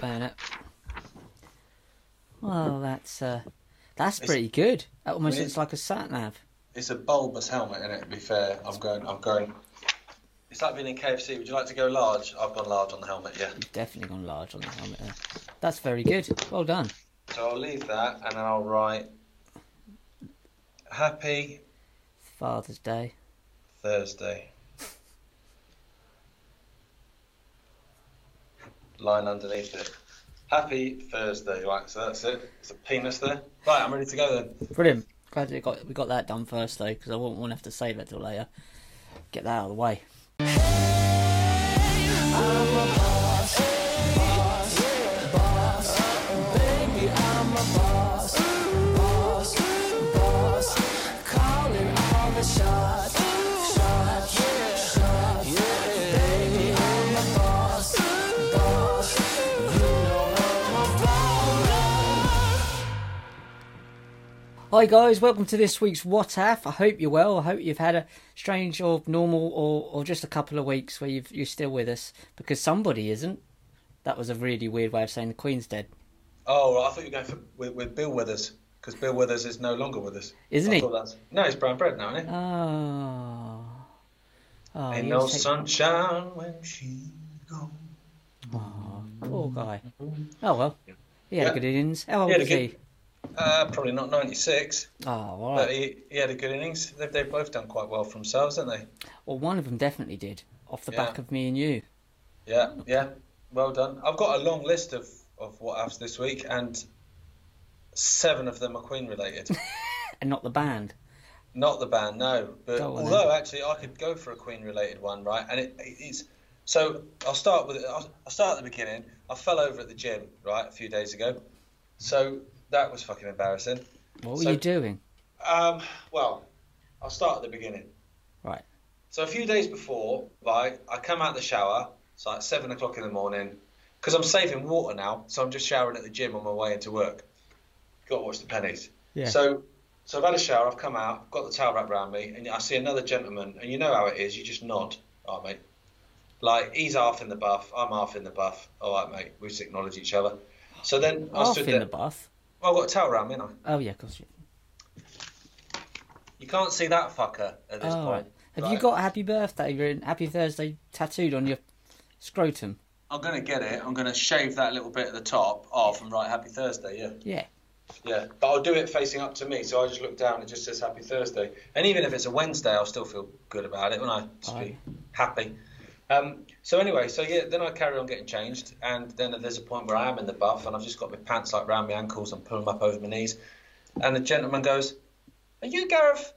bayonet. Well, that's uh, that's It's- pretty good. That almost Really? looks like a sat nav. It's a bulbous helmet, innit? To be fair, I'm going. I'm going. It's like being in KFC. Would you like to go large? I've gone large on the helmet. Yeah. You've definitely gone large on the helmet there. That's very good. Well done. So I'll leave that, and then I'll write. Happy Father's Day. Thursday. Line underneath it. Happy Thursday. Right, so that's it. It's a penis there. Right, I'm ready to go then. Brilliant. Glad we got we got that done first though, because I won't want to have to save it till later. Get that out of the way. Hi guys, welcome to this week's What If. I hope you're well. I hope you've had a strange or normal or, or just a couple of weeks where you've, you're still with us because somebody isn't. That was a really weird way of saying the Queen's dead, Oh, right, I thought you were going for, with, with Bill Withers because Bill Withers is no longer with us. isn't I he? that's... No, he's brown bread now, isn't he? Oh, oh, Ain't no take- sunshine when she gone. Oh, poor guy. Oh well, he had Yeah. a good innings. How old He had a was good- he? Uh, probably not 96, Oh, all but right. he, he had a good innings. They've, they've both done quite well for themselves, haven't they? Well, one of them definitely did, off the Yeah. back of me and you. Yeah, yeah. Well done. I've got a long list of, of what happens this week, and seven of them are Queen related. And not the band. Not the band, no. But on although actually I could go for a Queen related one, right? And it, it's so I'll start with I'll, I'll start at the beginning. I fell over at the gym, right, a few days ago. So that was fucking embarrassing. What were So- you doing? Um, well, I'll start at the beginning. Right. So a few days before, right, I come out of the shower. It's like seven o'clock in the morning, because I'm saving water now. So I'm just showering at the gym on my way into work. Got to watch the pennies. Yeah. So, so I've had a shower. I've come out. I've got the towel wrapped around me, and I see another gentleman. And you know how it is. You just nod. All right, mate. Like he's half in the buff. I'm half in the buff. All right, mate. We just acknowledge each other. So then I Half stood in there. the bath. Well, I've got a towel around me, ain't I? Oh yeah, of course. you- You can't see that fucker at this Oh, point. Have you got Happy Birthday or Happy Thursday tattooed on your scrotum? I'm gonna get it. I'm gonna shave that little bit at the top off and write Happy Thursday. Yeah, Yeah. yeah. But I'll do it facing up to me, so I just look down. And it just says Happy Thursday. And even if it's a Wednesday, I'll still feel good about it when I just be happy. Um, so anyway, so yeah, then I carry on getting changed, and then there's a point where I am in the buff, and I've just got my pants like round my ankles and pulling them up over my knees, and the gentleman goes, "Are you Gareth?"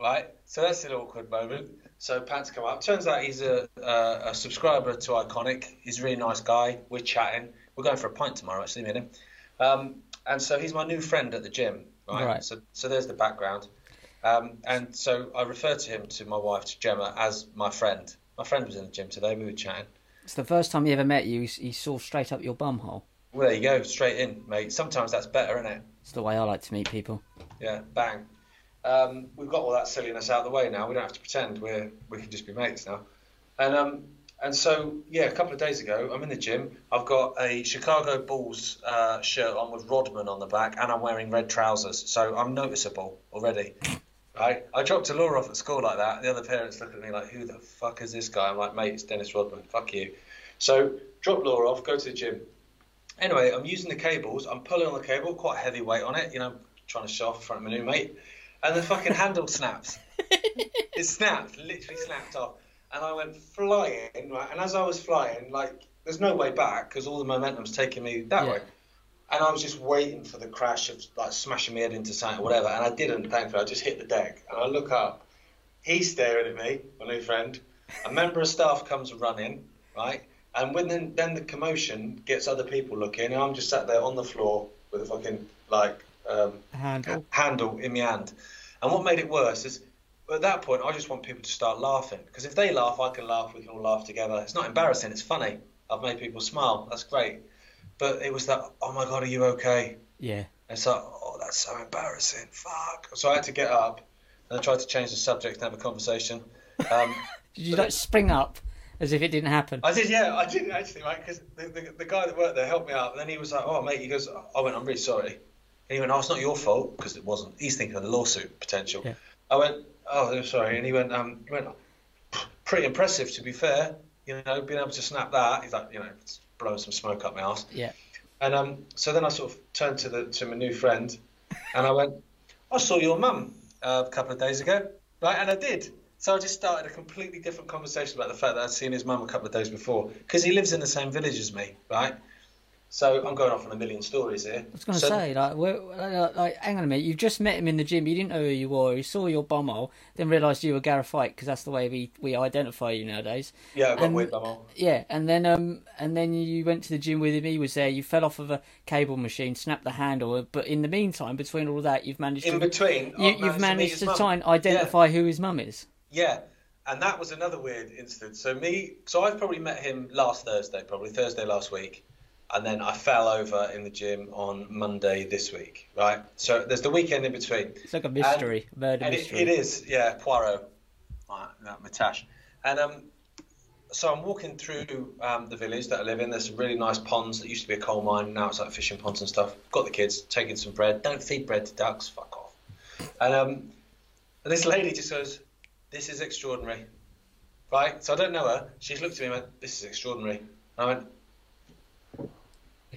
Right. So that's an awkward moment. So pants come up. Turns out he's a, a, a subscriber to Ickonic. He's a really nice guy. We're chatting. We're going for a pint tomorrow, actually, me and him. Um, and so he's my new friend at the gym. Right. Right. So so there's the background. Um, and so I refer to him to my wife, to Gemma, as my friend. My friend was in the gym today. We were chatting. It's the first time he ever met you. He, saw straight up your bum hole. Well, there you go, straight in, mate. Sometimes that's better, isn't it? It's the way I like to meet people. Yeah, bang. Um, we've got all that silliness out of the way now. We don't have to pretend we're we can just be mates now. And um, and so yeah, a couple of days ago, I'm in the gym. I've got a Chicago Bulls uh, shirt on with Rodman on the back, and I'm wearing red trousers, so I'm noticeable already. Right? I dropped a Laura off at school like that. The other parents look at me like, "Who the fuck is this guy?" I'm like, "Mate, it's Dennis Rodman. Fuck you." So drop Laura off, go to the gym. Anyway, I'm using the cables. I'm pulling on the cable, quite heavy weight on it. You know, trying to show off in front of my new mate, and the fucking handle snaps. it snapped, literally snapped off, and I went flying. Right, and as I was flying, like there's no way back because all the momentum's taking me that Yeah. way. And I was just waiting for the crash of like smashing my head into something or whatever, and I didn't. Thankfully, I just hit the deck, and I look up. He's staring at me, my new friend. A member of staff comes running, right? And when then, then the commotion gets other people looking, and I'm just sat there on the floor with a fucking like um, Handle. handle in my hand. And what made it worse is at that point, I just want people to start laughing because if they laugh, I can laugh. We can all laugh together. It's not embarrassing. It's funny. I've made people smile. That's great. But it was that, oh my god, are you okay? Yeah. It's like, oh, that's so embarrassing. Fuck. So I had to get up and I tried to change the subject and have a conversation. Um, Did you like spring up as if it didn't happen. I did, yeah, I did actually, right? Because the, the, the guy that worked there helped me out, and then he was like, "Oh, mate," he goes, "I went, I'm really sorry," and he went, "Oh, it's not your fault because it wasn't." He's thinking of the lawsuit potential. Yeah. I went, "Oh, I'm sorry," and he went, um, he went, "Pretty impressive, to be fair. You know, being able to snap that." He's like, you know, it's blowing some smoke up my ass. Yeah. And um, so then I sort of turned to the to my new friend, and I went, "I saw your mum uh, a couple of days ago, right?" And I did. So I just started a completely different conversation about the fact that I'd seen his mum a couple of days before, because he lives in the same village as me, right? So I'm going off on a million stories here. I was going to So- say, like, like, hang on a minute. You've just met him in the gym. You didn't know who you were. You saw your bumhole, then realised you were Gareth Fight because that's the way we, we identify you nowadays. Yeah, I got And- weird bumhole. Yeah, and then um, and then you went to the gym with him. He was there. You fell off of a cable machine, snapped the handle. But in the meantime, between all that, you've managed In to between, you, I've you've managed managed to, to try and identify who his mum is. Yeah, and that was another weird incident. So me, so I've probably met him last Thursday, probably Thursday last week, and then I fell over in the gym on Monday this week, right? So there's the weekend in between. It's like a mystery, murder and it, mystery. it is, yeah, Poirot, right, Matash, and um, so I'm walking through um, the village that I live in. There's some really nice ponds that used to be a coal mine. Now it's like fishing ponds and stuff. Got the kids taking some bread. Don't feed bread to ducks. Fuck off. And um, and this lady just goes, "This is extraordinary." Right. So I don't know her. She's looked at me and went, "This is extraordinary." And I went,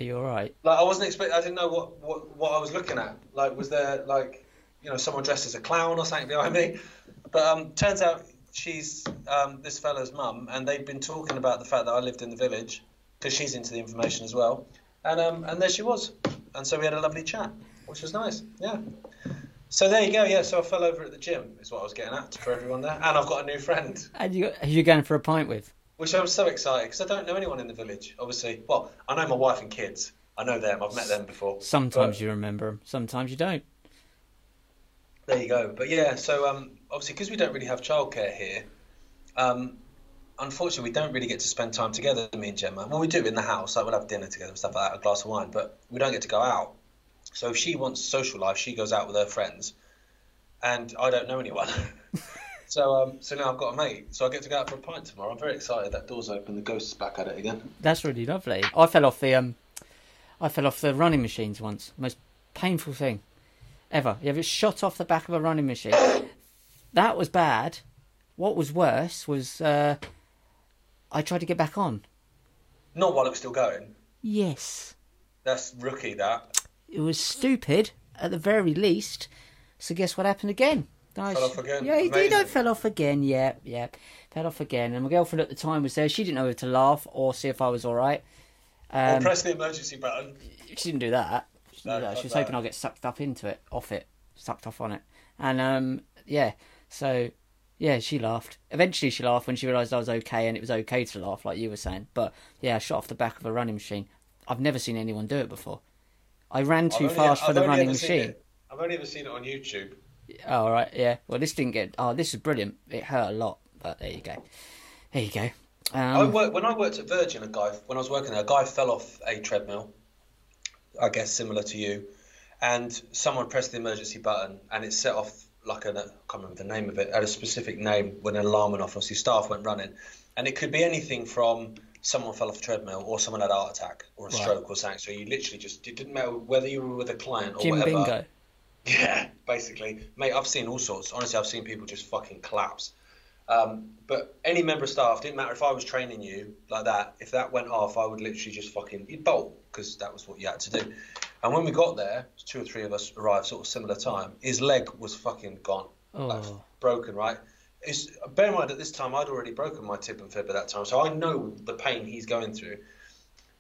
Are you all right? like I wasn't expecting. I didn't know what, what what I was looking at. Like, was there like, you know, someone dressed as a clown or something behind me? But um, turns out she's um, this fella's mum, and they'd been talking about the fact that I lived in the village because she's into the information as well. And um, and there she was, and so we had a lovely chat, which was nice. Yeah. So there you go. Yeah. So I fell over at the gym. Is what I was getting at for everyone there, and I've got a new friend. And you who you going for a pint with? Which I'm so excited because I don't know anyone in the village. Obviously, well, I know my wife and kids. I know them. I've met them before. Sometimes But- you them. sometimes you don't. There you go. But yeah, so um, obviously because we don't really have childcare here, um, unfortunately we don't really get to spend time together. Me and Gemma. Well, we do in the house. Like we'll have dinner together and stuff like that, a glass of wine. But we don't get to go out. So if she wants social life, she goes out with her friends, and I don't know anyone. so um, so now I've got a mate. So I get to go out for a pint tomorrow. I'm very excited. That door's open. The ghost's back at it again. That's really lovely. I fell off the um, I fell off the running machines once. Most painful thing ever. You ever shot off the back of a running machine? That was bad. What was worse was uh, I tried to get back on. Not while it was still going. Yes, That's rookie. That it was stupid at the very least. So guess what happened again? I Fell off again? Yeah, he did. I Amazing. fell off again. Yeah, yeah, fell off again. And my girlfriend at the time was there. She didn't know whether to laugh or see if I was all right. or Um, press the emergency button. she didn't do that. She, No, do that. She was hoping I'll get sucked up into it, off it, sucked off on it, and um, yeah. So yeah, she laughed. Eventually, she laughed when she realised I was okay, and it was okay to laugh, like you were saying. But yeah, I shot off the back of a running machine. I've never seen anyone do it before. I ran too only- fast for I've the running machine. I've only ever seen it on YouTube. Oh, all right, yeah. Well, this didn't get. Oh, this is brilliant. It hurt a lot, but there you go. There you go. I Um, worked, when I worked at Virgin, a guy when I was working there, a guy fell off a treadmill. I guess similar to you, and someone pressed the emergency button, and it set off like a I can't remember the name of it. It had a specific name when an alarm went off. Obviously, staff went running, and it could be anything from someone fell off a treadmill or someone had a heart attack or a Right. stroke or something. So you literally just it didn't matter whether you were with a client or Jim whatever. Bingo. Yeah, basically, mate. I've seen all sorts. Honestly, I've seen people just fucking collapse. Um, but any member of staff didn't matter if I was training you like that. If that went off, I would literally just fucking you'd bolt because that was what you had to do. And when we got there, two or three of us arrived sort of similar time. His leg was fucking gone, like Oh. broken. Right. It's, bear in mind at this time I'd already broken my tib and fib at that time, so I know the pain he's going through.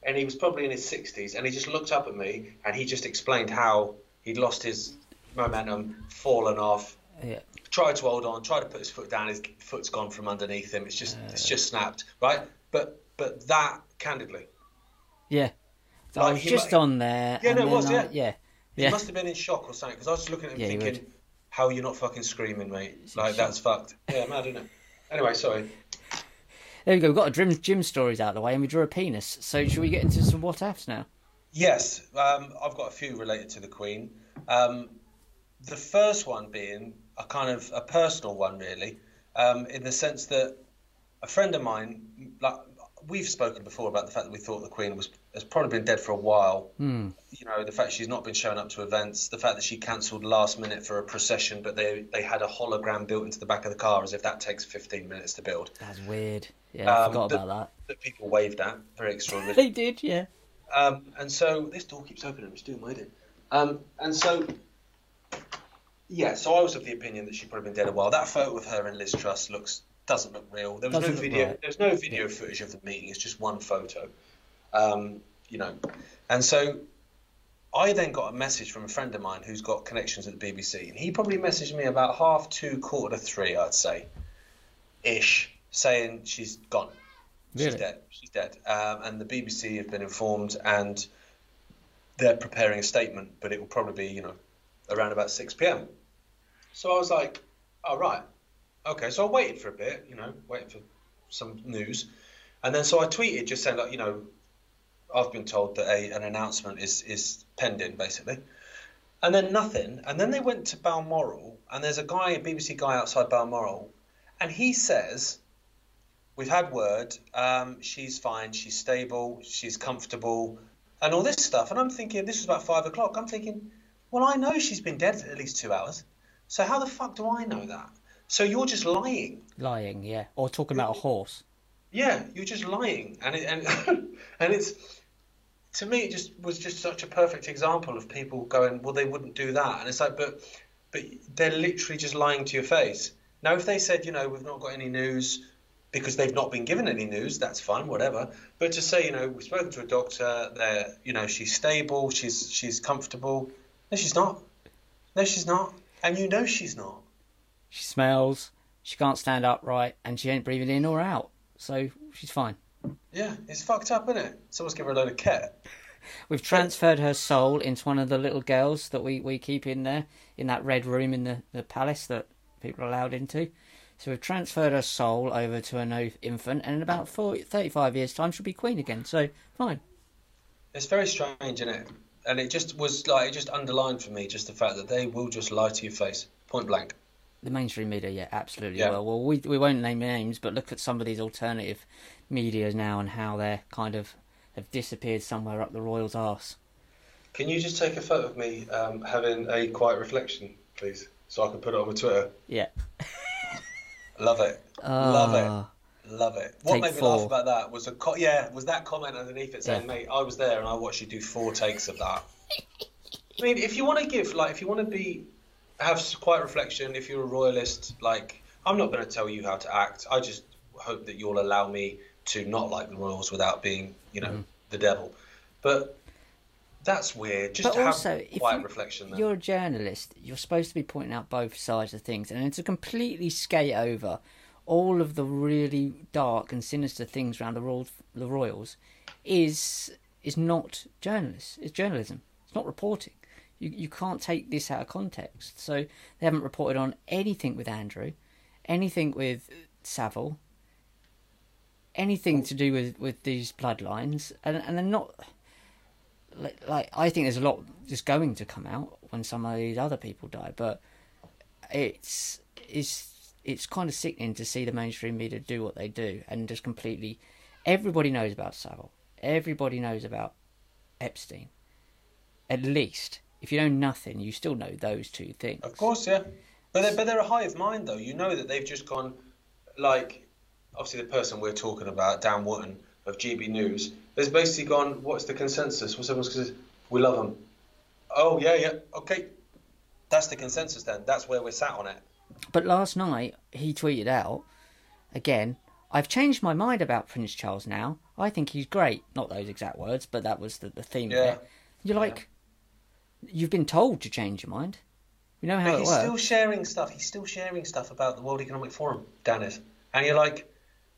And he was probably in his 60s, and he just looked up at me and he just explained how he'd lost his momentum, fallen off, Yeah. tried to hold on, tried to put his foot down, his foot's gone from underneath him. It's just it's just snapped, right? But but that candidly, Yeah. So I was just mu- on there. Yeah, no, it was, I- yeah. yeah. he Yeah. must have been in shock or something because I was just looking at him Yeah, thinking, how are you not fucking screaming, mate? Like that's fucked. Yeah, mad, isn't it? Anyway, sorry. There we go. We've got a gym, gym stories out of the way, and we drew a penis. So should we get into some what ifs now? Yes, um, I've got a few related to the Queen. Um, the first one being a kind of a personal one, really, um, in the sense that a friend of mine, like we've spoken before about the fact that we thought the Queen was has probably been dead for a while. Hmm. You know, the fact she's not been showing up to events, the fact that she cancelled last minute for a procession, but they they had a hologram built into the back of the car as if that takes 15 minutes to build. That's weird. Yeah, I Um, forgot the- about That That people waved at, very that. extraordinary. They did, yeah. Um, and so this door keeps opening. It's doing my in. Um, and so, yeah. So I was of the opinion that she'd probably been dead a while. That photo of her and Liz Truss looks doesn't look real. There was Doesn't no video. right. There's no video footage of the meeting. It's just one photo. Um, you know, and so I then got a message from a friend of mine who's got connections at the BBC, and he probably messaged me about half two, quarter to three, I'd say, ish, saying she's gone. She's dead. She's dead. Um, and the BBC have been informed, and they're preparing a statement, but it will probably be, you know, around about 6 p.m. So I was like, all right, okay. So I waited for a bit, you know, waiting for some news, and then so I tweeted just saying, like, you know, I've been told that a, an announcement is is pending, basically. And then nothing. And then they went to Balmoral, and there's a guy, a BBC guy outside Balmoral, and he says, We've had word, um, she's fine, she's stable, she's comfortable, and all this stuff. And I'm thinking, this was about five o'clock. I'm thinking, well, I know she's been dead for at least two hours. So how the fuck do I know that? So you're just lying. Lying, yeah. Or talking about a horse. Yeah, you're just lying, and it, and and it's to me it just was just such a perfect example of people going, well, they wouldn't do that, and it's like, but but they're literally just lying to your face. Now, if they said, you know, we've not got any news because they've not been given any news, that's fine, whatever. But to say, you know, we've spoken to a doctor, they're, you know, she's stable, she's she's comfortable. No, she's not. No, she's not, and you know she's not. She smells, she can't stand upright, and she ain't breathing in or out. So she's fine. Yeah, it's fucked up, isn't it? Someone's given her a load of cat. We've transferred her soul into one of the little girls that we, we keep in there, in that red room in the, the palace that people are allowed into. So we've transferred her soul over to an infant, and in about 40, 35 years' time, she'll be queen again. So, fine. It's very strange, isn't it? And it just was like it just underlined for me just the fact that they will just lie to your face, point blank. The mainstream media, yeah, absolutely. Yeah. Well, well, we we won't name names, but look at some of these alternative medias now and how they're kind of have disappeared somewhere up the royals' arse. Can you just take a photo of me um, having a quiet reflection, please, so I can put it on my Twitter? Yeah. Love it, love Ah, it, love it. What Take made me four. laugh about that was a co- yeah, was that comment underneath it saying, Yeah. "Mate, I was there and I watched you do four takes of that." I mean, if you want to give like, if you want to be have quiet reflection, if you're a royalist, like, I'm not going to tell you how to act. I just hope that you'll allow me to not like the royals without being, you know, Mm-hmm. the devil. But that's weird. Just But to also, have if you-. You're a journalist. You're supposed to be pointing out both sides of things, and to completely skate over all of the really dark and sinister things around the royals, the royals, is is not journalists. It's journalism. It's not reporting. You you can't take this out of context. So they haven't reported on anything with Andrew, anything with Savile, anything to do with with these bloodlines, and and they're not like, like I think there's a lot just going to come out when some of these other people die, but it's it's it's kind of sickening to see the mainstream media do what they do and just completely. Everybody knows about Savile. Everybody knows about Epstein. At least, if you know nothing, you still know those two things. Of course, yeah. But they're, but they're a hive mind, though. You know that they've just gone, like, obviously the person we're talking about, Dan Wootton of GB News, has basically gone, what's the consensus? What's everyone's consensus? We love them. Oh, yeah, yeah, okay. That's the consensus then. That's where we're sat on it. But last night he tweeted out again. I've changed my mind about Prince Charles now. I think he's great. Not those exact words, but that was the, the theme of Yeah. it. You're like, you've been told to change your mind. You know how But it he's works. still sharing stuff. He's still sharing stuff about the World Economic Forum, Dan is. And you're like,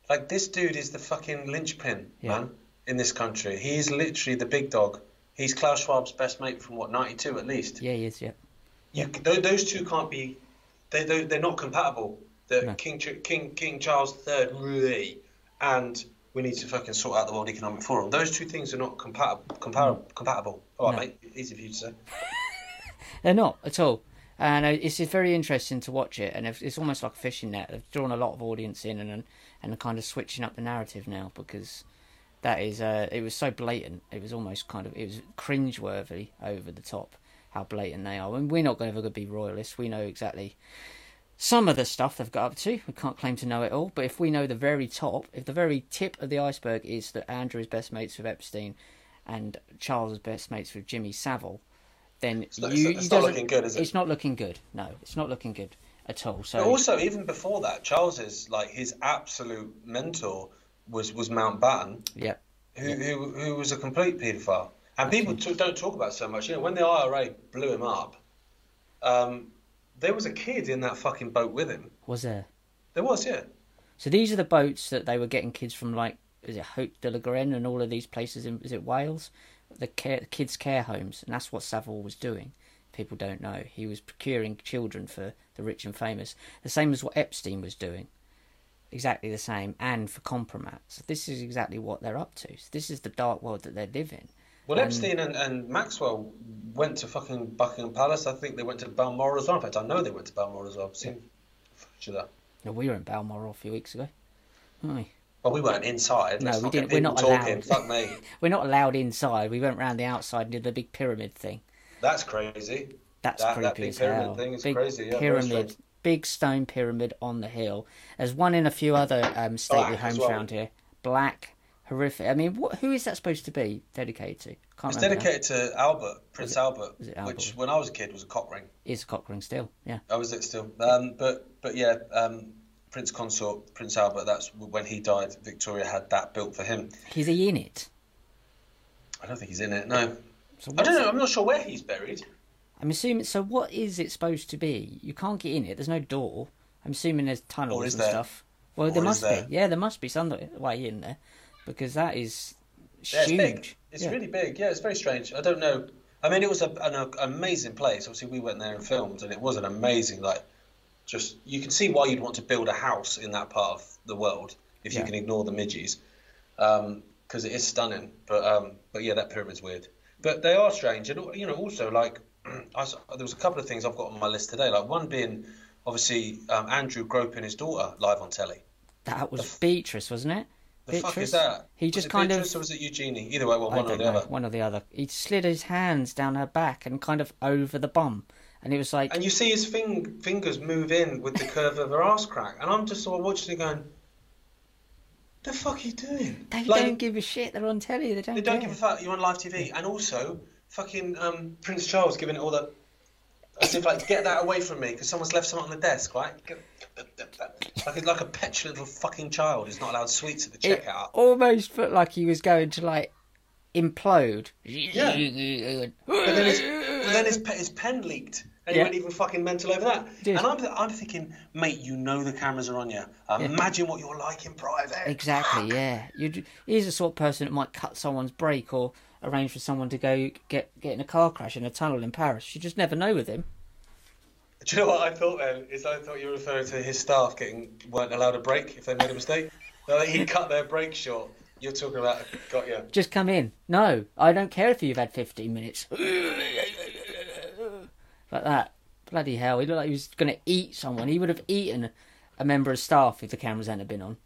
like this dude is the fucking linchpin, Yeah. man, in this country. He is literally the big dog. He's Klaus Schwab's best mate from what, 92 at least. Yeah, he is. Yeah. You, those two can't be. They, they they're not compatible. The No. King King King Charles III really, and we need to fucking sort out the World Economic Forum. Those two things are not compatible. Compar- compatible. All right, No. mate. Easy for you to say. They're not at all. and uh, it's very interesting to watch it, and it's almost like a fishing net. They've drawn a lot of audience in, and and, and kind of switching up the narrative now because that is uh, it was so blatant. It was almost kind of it was cringeworthy over the top how blatant they are. And we're not going to be royalists. We know exactly some of the stuff they've got up to. We can't claim to know it all, but if we know the very top, if the very tip of the iceberg is that Andrew is best mates with Epstein and Charles is best mates with Jimmy Savile, then It's not, you, it's, it's not looking good, is it? It's not looking good. No, it's not looking good at all. So But also, even before that, Charles's like his absolute mentor was was Mountbatten, yeah, who who, who was a complete paedophile. And people t- don't talk about so much. You know, when the IRA blew him up, um, there was a kid in that fucking boat with him. was there? There was, yeah. So these are the boats that they were getting kids from, like is it Haut de la Garenne and all of these places in is it Wales, the care, kids' care homes, and that's what Savile was doing. People don't know he was procuring children for the rich and famous, the same as what Epstein was doing, exactly the same, and for compromat. So this is exactly what they're up to. So this is the dark world that they live in. Well, Um, Epstein and, and Maxwell went to fucking Buckingham Palace. I think they went to Balmoral as well. In fact, I know they went to Balmoral as well. I've seen footage of that. Now, we were in Balmoral a few weeks ago, we? Well, we weren't inside. No, we didn't. We're not talking. allowed. Fuck me. We're not allowed inside. We went round the outside and did the big pyramid thing. That's crazy. That's That- creepy that big as pyramid hell. thing is big crazy, yeah, pyramid, big stone pyramid on the hill. There's one in a few other um, stately Black homes well. around here. Black, horrific. I mean, what, who is that supposed to be dedicated to? Can't It's now. dedicated to Albert, Prince Albert, it Albert? which when I was a kid was a cock ring. Is a cock ring still? Yeah. I was it still. Um, but but yeah, um, Prince Consort, Prince Albert. That's when he died. Victoria had that built for him. Is he in it? I don't think he's in it. No, So I don't know. I'm not sure where he's buried. I'm assuming. So what is it supposed to be? You can't get in it. There's no door. I'm assuming there's tunnels Or is and there? stuff. Well, Or there is must there? be. Yeah, there must be some way in there, because that is Yeah, it's huge. big. It's Yeah. really big. Yeah, it's very strange. I don't know. I mean, it was a, an amazing place. Obviously, we went there and filmed, and it was an amazing like. Just you can see why you'd want to build a house in that part of the world if you can ignore the midges, because it is stunning. But um, but yeah, that pyramid's weird. But they are strange, and you know, also like I there was a couple of things I've got on my list today. Like one being obviously um, Andrew groping his daughter live on telly. That was Beatrice, wasn't it? The Beatrice? fuck is that? He Was just it kind Beatrice of or was it Eugenie? Either way, well, I one or the know, other. one or the other. He slid his hands down her back and kind of over the bum, and it was like, And you see his fing- fingers move in with the curve of her ass crack, and I'm just sort of watching it going, "The fuck are you doing?" they Like, don't give a shit. They're on telly. They don't. they don't care. give a fuck. You're on live TV, and also fucking um, Prince Charles giving it all the as if like get that away from me because someone's left something on the desk, right? Like a, like a petulant little fucking child who's not allowed sweets at the It checkout. almost felt like he was going to like implode. Yeah. And then his, and then his, pe- his pen leaked, and he went even fucking mental over that. Did. And I'm, I'm thinking, mate, you know the cameras are on you. Imagine what you're like in private. Exactly, yeah. You'd, he's the sort of person that might cut someone's brake or arrange for someone to go get get in a car crash in a tunnel in Paris. You just never know with him. Do you know what I thought then? Is I thought you were referring to his staff getting weren't allowed a break if they made a mistake. no, he cut their break short. You're talking about got you. Just come in. No, I don't care if you've had 15 minutes. like that. Bloody hell. He looked like he was going to eat someone. He would have eaten a member of staff if the cameras hadn't been on.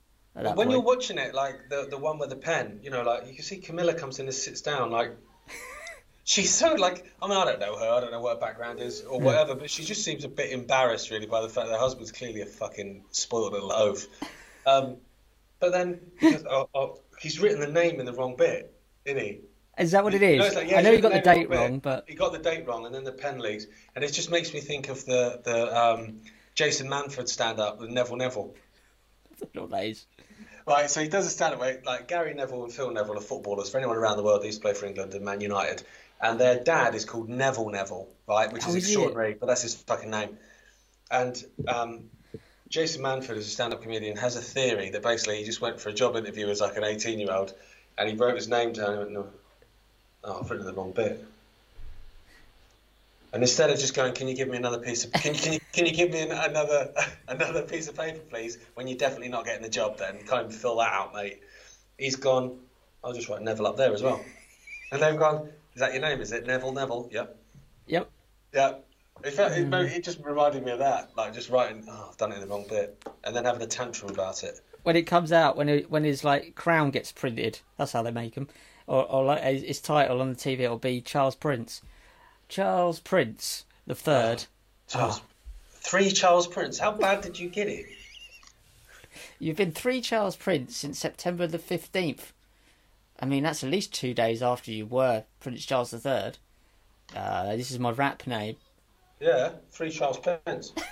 When point. you're watching it, like the the one with the pen, you know, like you can see Camilla comes in and sits down, like she's so like I mean I don't know her, I don't know what her background is or whatever, but she just seems a bit embarrassed really by the fact that her husband's clearly a fucking spoiled little oaf. Um, but then because, oh, oh, he's written the name in the wrong bit, isn't he? Is that what it is? No, like, yeah, I know you got the date wrong, but he got the date wrong, and then the pen leaks, and it just makes me think of the the um, Jason Manford stand up with Neville Neville. I don't know what that is. Right, so he does a stand-up where, like Gary Neville and Phil Neville are footballers. For anyone around the world, they used to play for England and Man United, and their dad is called Neville Neville, right, which Oh, is is it? extraordinary, but that's his fucking name. And um, Jason Manford, as a stand-up comedian, has a theory that basically he just went for a job interview as like an 18-year-old, and he wrote his name down and went, no, oh, I've written the wrong bit. And instead of just going, can you give me another piece of, can you, can you, can you give me an, another another piece of paper, please? When you're definitely not getting the job, then kind of fill that out, mate. He's gone. I'll just write Neville up there as well. And they've gone. Is that your name? Is it Neville? Neville? Yep. Yep. Yep. In fact, it, it just reminded me of that, like just writing, oh, I've done it in the wrong bit, and then having a tantrum about it. When it comes out, when it, when his like crown gets printed, that's how they make him. Or, or like his his title on the TV, it'll be Charles Prince, Charles Prince the third. Charles, three Charles Prince. How bad did you get it? You've been three Charles Prince since September the fifteenth. I mean, that's at least two days after you were Prince Charles the third. Uh, this is my rap name. Yeah, three Charles Prince.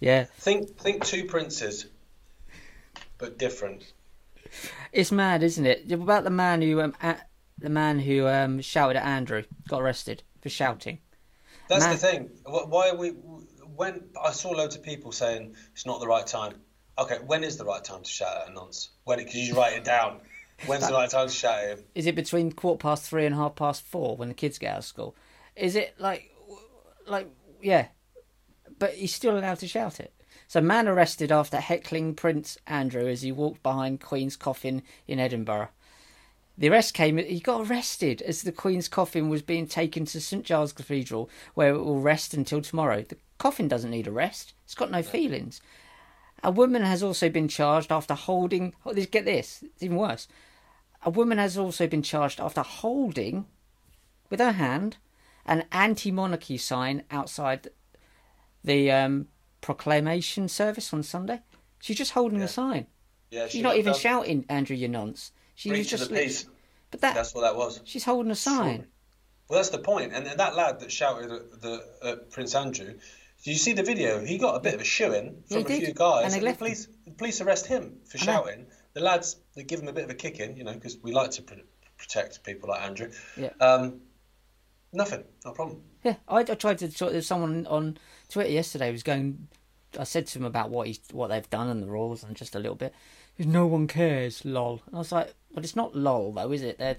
Yeah, Think, think two princes, but different. it's mad, isn't it? About the man who um, a the man who um shouted at Andrew got arrested for shouting. That's Man- the thing. Why are we? When I saw loads of people saying it's not the right time. Okay, when is the right time to shout at a nonce? When? Because you write it down. When's the right time to shout at him? Is it between quarter past three and half past four when the kids get out of school? Is it like, like yeah, but he's still allowed to shout it. So, man arrested after heckling Prince Andrew as he walked behind Queen's coffin in Edinburgh. The arrest came. He got arrested as the Queen's coffin was being taken to St Giles Cathedral, where it will rest until tomorrow. The coffin doesn't need a rest. It's got no feelings. A woman has also been charged after holding. Oh, get this. It's even worse. A woman has also been charged after holding, with her hand, an anti-monarchy sign outside the um, proclamation service on Sunday. She's just holding Yeah. a sign. Yeah, She's she not even done. shouting, Andrew, you nonce. She was Breach of just. the peace. But that That's what that was. she's holding a sign. Well, that's the point. And that lad that shouted at, the, at Prince Andrew, you see the video? He got a bit of a shoe in from he a did. few guys. And they the police, the police arrest him for I know. shouting. The lads, they give him a bit of a kick in, you know, because we like to pr- protect people like Andrew. Yeah. Um, nothing, no problem. Yeah, I, I tried to talk. There's someone on Twitter yesterday who was going. I said to him about what he's what they've done and the rules and just a little bit. No one cares, lol. And I was like, well, it's not lol though, is it? They're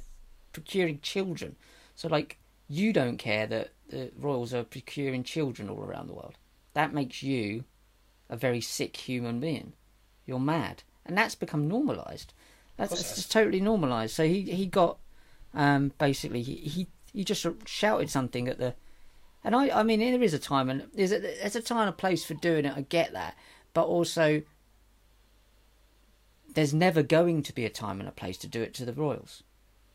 procuring children, so like you don't care that the royals are procuring children all around the world. That makes you a very sick human being. You're mad, and that's become normalised. That's, that's just totally normalised. So he he got um, basically he, he he just shouted something at the and I, I mean, there is a time and there's a, there's a time and a place for doing it. I get that, but also there's never going to be a time and a place to do it to the royals.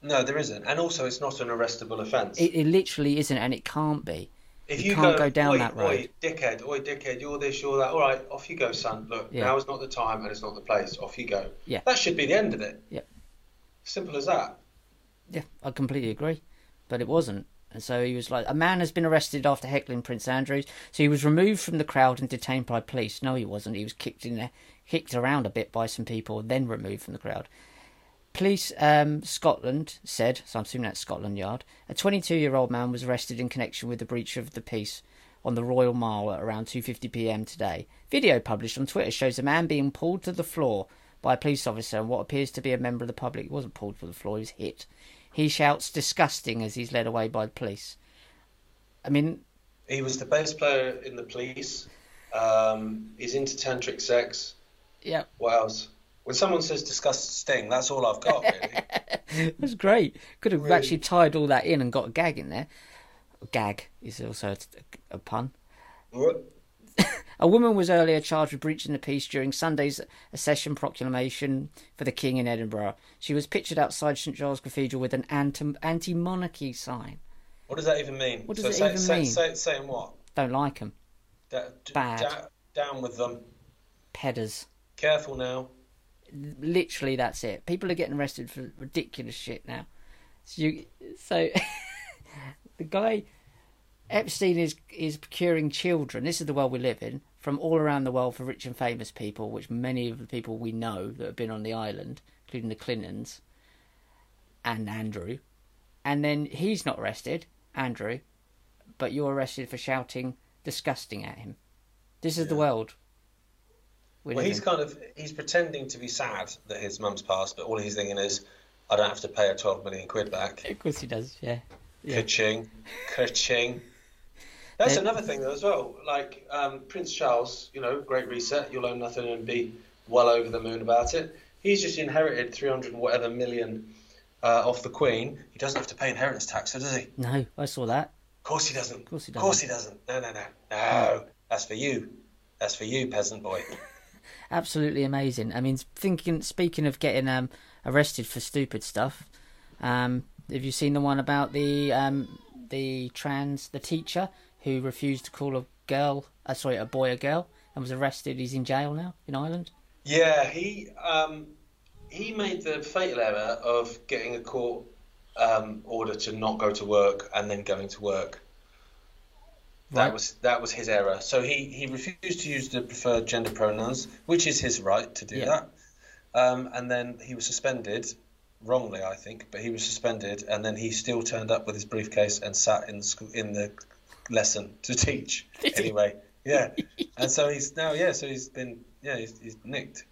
No, there isn't. And also, it's not an arrestable offence. It, it literally isn't, and it can't be. If you you, can't go down oi, that Oi, road." dickhead, oi, dickhead, you're this, you're that. All right, off you go, son. Look, Yeah. now is not the time and it's not the place. Off you go. Yeah. That should be the end of it. Yeah. Simple as that. Yeah, I completely agree, but it wasn't. And so he was like, a man has been arrested after heckling Prince Andrews. So he was removed from the crowd and detained by police. No, he wasn't. He was kicked in there, kicked around a bit by some people, then removed from the crowd. Police um, Scotland said, so I'm assuming that's Scotland Yard, a 22-year-old man was arrested in connection with the breach of the peace on the Royal Mile at around 2:50 p.m. today. Video published on Twitter shows a man being pulled to the floor by a police officer and what appears to be a member of the public. He wasn't pulled to the floor; he was hit. He shouts "disgusting" as he's led away by the police. I mean, He was the bass player in the police. Um, he's into tantric sex. yeah, What else? When someone says disgusting, that's all I've got, really. that's great. Could have Really? actually tied all that in and got a gag in there. Gag is also a, a pun. A woman was earlier charged with breaching the peace during Sunday's accession proclamation for the King in Edinburgh. She was pictured outside St Giles Cathedral with an anti monarchy sign. what does that even mean? What does so it say, even say, mean? Say, saying what? Don't like 'em. Da- d- Bad. da- down with them. Pedders. Careful now. Literally, that's it. People are getting arrested for ridiculous shit now. So, you, so the guy Epstein is is procuring children. This is the world we live in from all around the world for rich and famous people, which many of the people we know that have been on the island, including the Clintons and Andrew. And then he's not arrested, Andrew, but you're arrested for shouting disgusting at him. This is the world. we Well, he's in. kind of he's pretending to be sad that his mum's passed, but all he's thinking is, I don't have to pay her 12 million quid back. Of course he does. Yeah. Yeah. Ka-ching, ka-ching. That's another thing though as well. Like um, Prince Charles, you know, great reset. You'll own nothing and be well over the moon about it. He's just inherited 300 and whatever million uh, off the Queen. He doesn't have to pay inheritance tax, so does he? No, I saw that. Of course he doesn't. Of course he Of course he doesn't. No, no, no, no. That's for you. That's for you, peasant boy. Absolutely amazing. I mean, thinking, speaking of getting um, arrested for stupid stuff, um, have you seen the one about the um, the trans the teacher who refused to call a girl, uh, sorry, a boy a girl, and was arrested? He's in jail now in Ireland. Yeah, he um, he made the fatal error of getting a court um, order to not go to work and then going to work. That Right. was that was his error. So he, he refused to use the preferred gender pronouns, which is his right to do Yeah. that. Um, and then he was suspended, wrongly I think, but he was suspended, and then he still turned up with his briefcase and sat in the school, in the lesson to teach. Anyway, yeah. and so he's now yeah, so he's been yeah he's, he's nicked.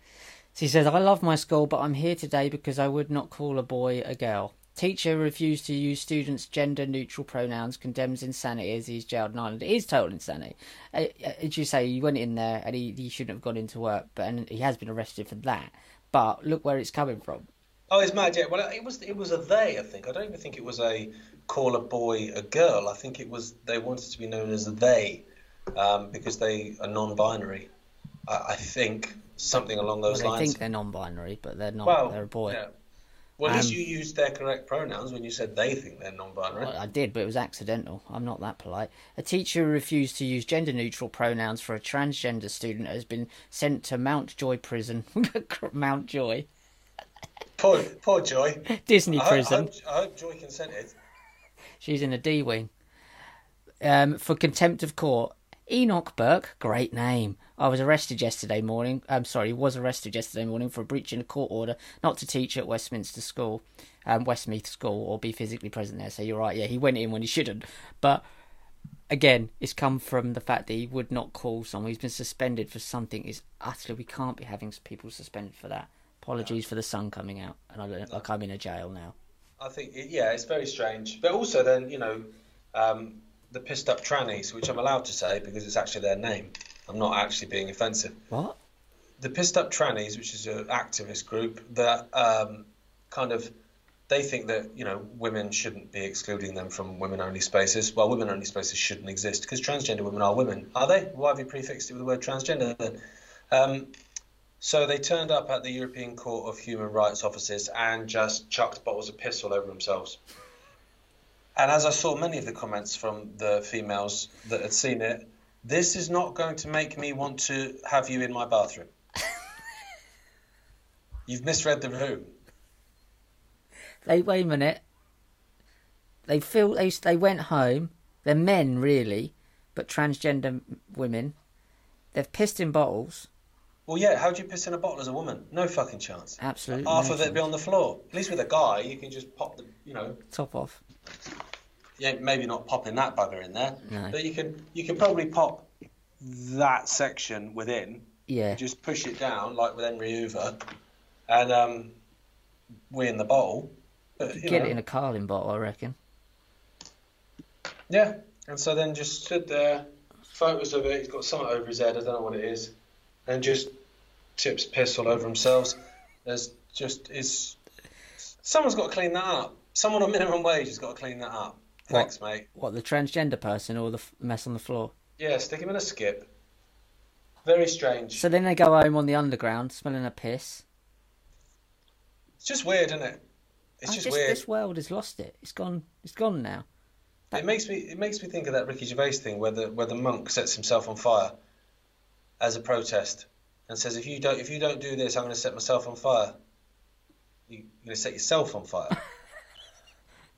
So he says, I love my school, but I'm here today because I would not call a boy a girl. Teacher refused to use students' gender neutral pronouns, condemns insanity as he's jailed in Ireland. It is total insanity. Uh, uh, As you say, he went in there and he, he shouldn't have gone into work, but and he has been arrested for that. But look where it's coming from. Oh, it's mad. Yeah. Well, it was it was a they. I think. I don't even think it was a call a boy a girl. I think it was they wanted to be known as they um, because they are non-binary. I, I think something along Well, those they lines. think they're non-binary, but they're not. well, they're a boy. Yeah. Well, at least Um, you used their correct pronouns when you said they think they're non-binary. Well, I did, but it was accidental. I'm not that polite. A teacher who refused to use gender neutral pronouns for a transgender student has been sent to Mountjoy prison. Mountjoy. Poor, poor Joy. Disney I, hope- I, prison. hope, I hope Joy consented. She's in a D wing. Um, for contempt of court. Enoch Burke, great name. I was arrested yesterday morning. I'm sorry, was arrested yesterday morning for breaching a court order not to teach at Westminster School, um, Westmeath School, or be physically present there. So you're right. Yeah, he went in when he shouldn't. But again, it's come from the fact that he would not call someone. He's been suspended for something. Is utterly we can't be having people suspended for that. Apologies for the sun coming out, and I look like I'm in a jail now. I think, yeah, it's very strange. But also, then, you know, um, the pissed up trannies, which I'm allowed to say because it's actually their name. I'm not actually being offensive. What? The pissed up trannies, which is an activist group that um, kind of they think that you know women shouldn't be excluding them from women only spaces. Well, women only spaces shouldn't exist because transgender women are women, are they? Why have you prefixed it with the word transgender then? Um, so they turned up at the European Court of Human Rights offices and just chucked bottles of piss all over themselves. And as I saw many of the comments from the females that had seen it, this is not going to make me want to have you in my bathroom. You've misread the room. They wait a minute. They feel they they went home. They're men really, but transgender women. They've pissed in bottles. Well, yeah, how do you piss in a bottle as a woman? No fucking chance. Absolutely. Half no of it be on the floor. At least with a guy, you can just pop the, you know, top off. yeah, maybe not popping that bugger in there, No. but you can, you can probably pop that section within, Yeah. just push it down like with Henry Hoover, and um, we in the bowl. But, you Get know, it in a Carling bottle, I reckon. Yeah, and so then just stood there, photos of it. He's got something over his head. I don't know what it is, and just tips piss all over themselves. There's just is someone's got to clean that up. Someone on minimum wage has got to clean that up. Thanks, mate. What the transgender person or the f- mess on the floor? Yeah, stick him in a skip. Very strange. So then they go home on the underground, smelling a piss. It's just weird, isn't it? It's I just just- weird. This world has lost it. It's gone. It's gone now. It makes me it makes me think of that Ricky Gervais thing where the where the monk sets himself on fire as a protest and says if you don't if you don't do this I'm going to set myself on fire. You, you're going to set yourself on fire.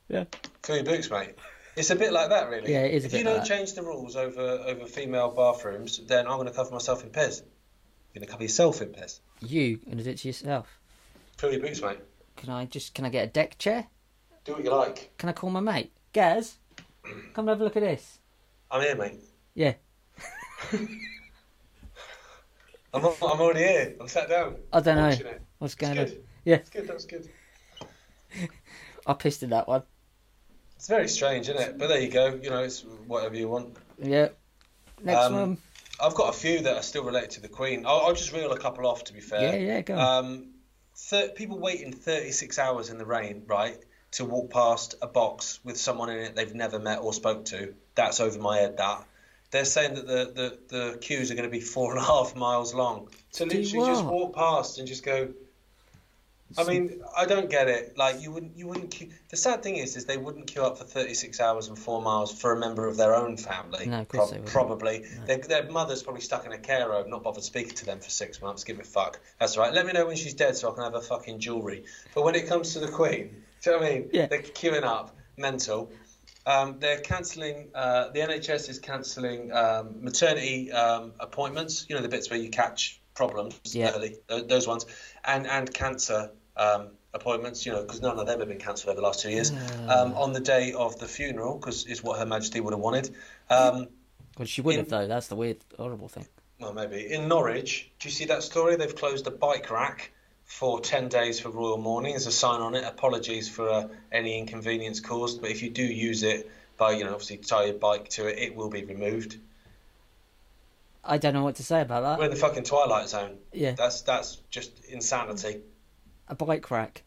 Yeah. Cool your boots, mate. It's a bit like that, really. Yeah, it is a if you don't that. change the rules over over female bathrooms, then I'm going to cover myself in piss. You're going to cover yourself in piss. You gonna do it to yourself? Cool your boots, mate. Can I just? Can I get a deck chair? Do what you like. Can I call my mate? Gaz, come and have a look at this. I'm here, mate. Yeah. I'm, I'm already here. I'm sat down. I don't know it. what's It's going on. good. Yeah. It's good. That was good. I pissed in that one. It's very strange, isn't it? But there you go. You know, it's whatever you want. Yeah. Next Um, one. I've got a few that are still related to the Queen. I'll, I'll just reel a couple off, to be fair. Yeah, yeah, go. Um, thir- people waiting 36 hours in the rain, right, to walk past a box with someone in it they've never met or spoke to. That's over my head. That they're saying that the, the, the queues are going to be four and a half miles long. To literally just walk past and just go. I mean, I don't get it. Like you wouldn't, you wouldn't. Queue. The sad thing is, is they wouldn't queue up for 36 hours and four miles for a member of their own family. No, of course they wouldn't. Probably, their, their mother's probably stuck in a care home, not bothered speaking to them for six months. Give a fuck. That's right. Let me know when she's dead so I can have her fucking jewellery. But when it comes to the Queen, do you know what I mean? Yeah. They're queuing up, mental. Um, they're cancelling. Uh, the NHS is cancelling um, maternity um, appointments. You know the bits where you catch problems Yeah. early, those ones, and and cancer um, appointments. You know because none of them have been cancelled over the last two years. Um, on the day of the funeral, because is what Her Majesty would have wanted. Um, Well, she would In- have though. That's the weird, horrible thing. well, maybe in Norwich. Do you see that story? They've closed a bike rack for ten days for royal mourning. There's a sign on it. Apologies for uh, any inconvenience caused, but if you do use it, by you know obviously tie your bike to it, it will be removed. I don't know what to say about that. We're in the fucking twilight zone. Yeah, That's that's just insanity. a bike rack.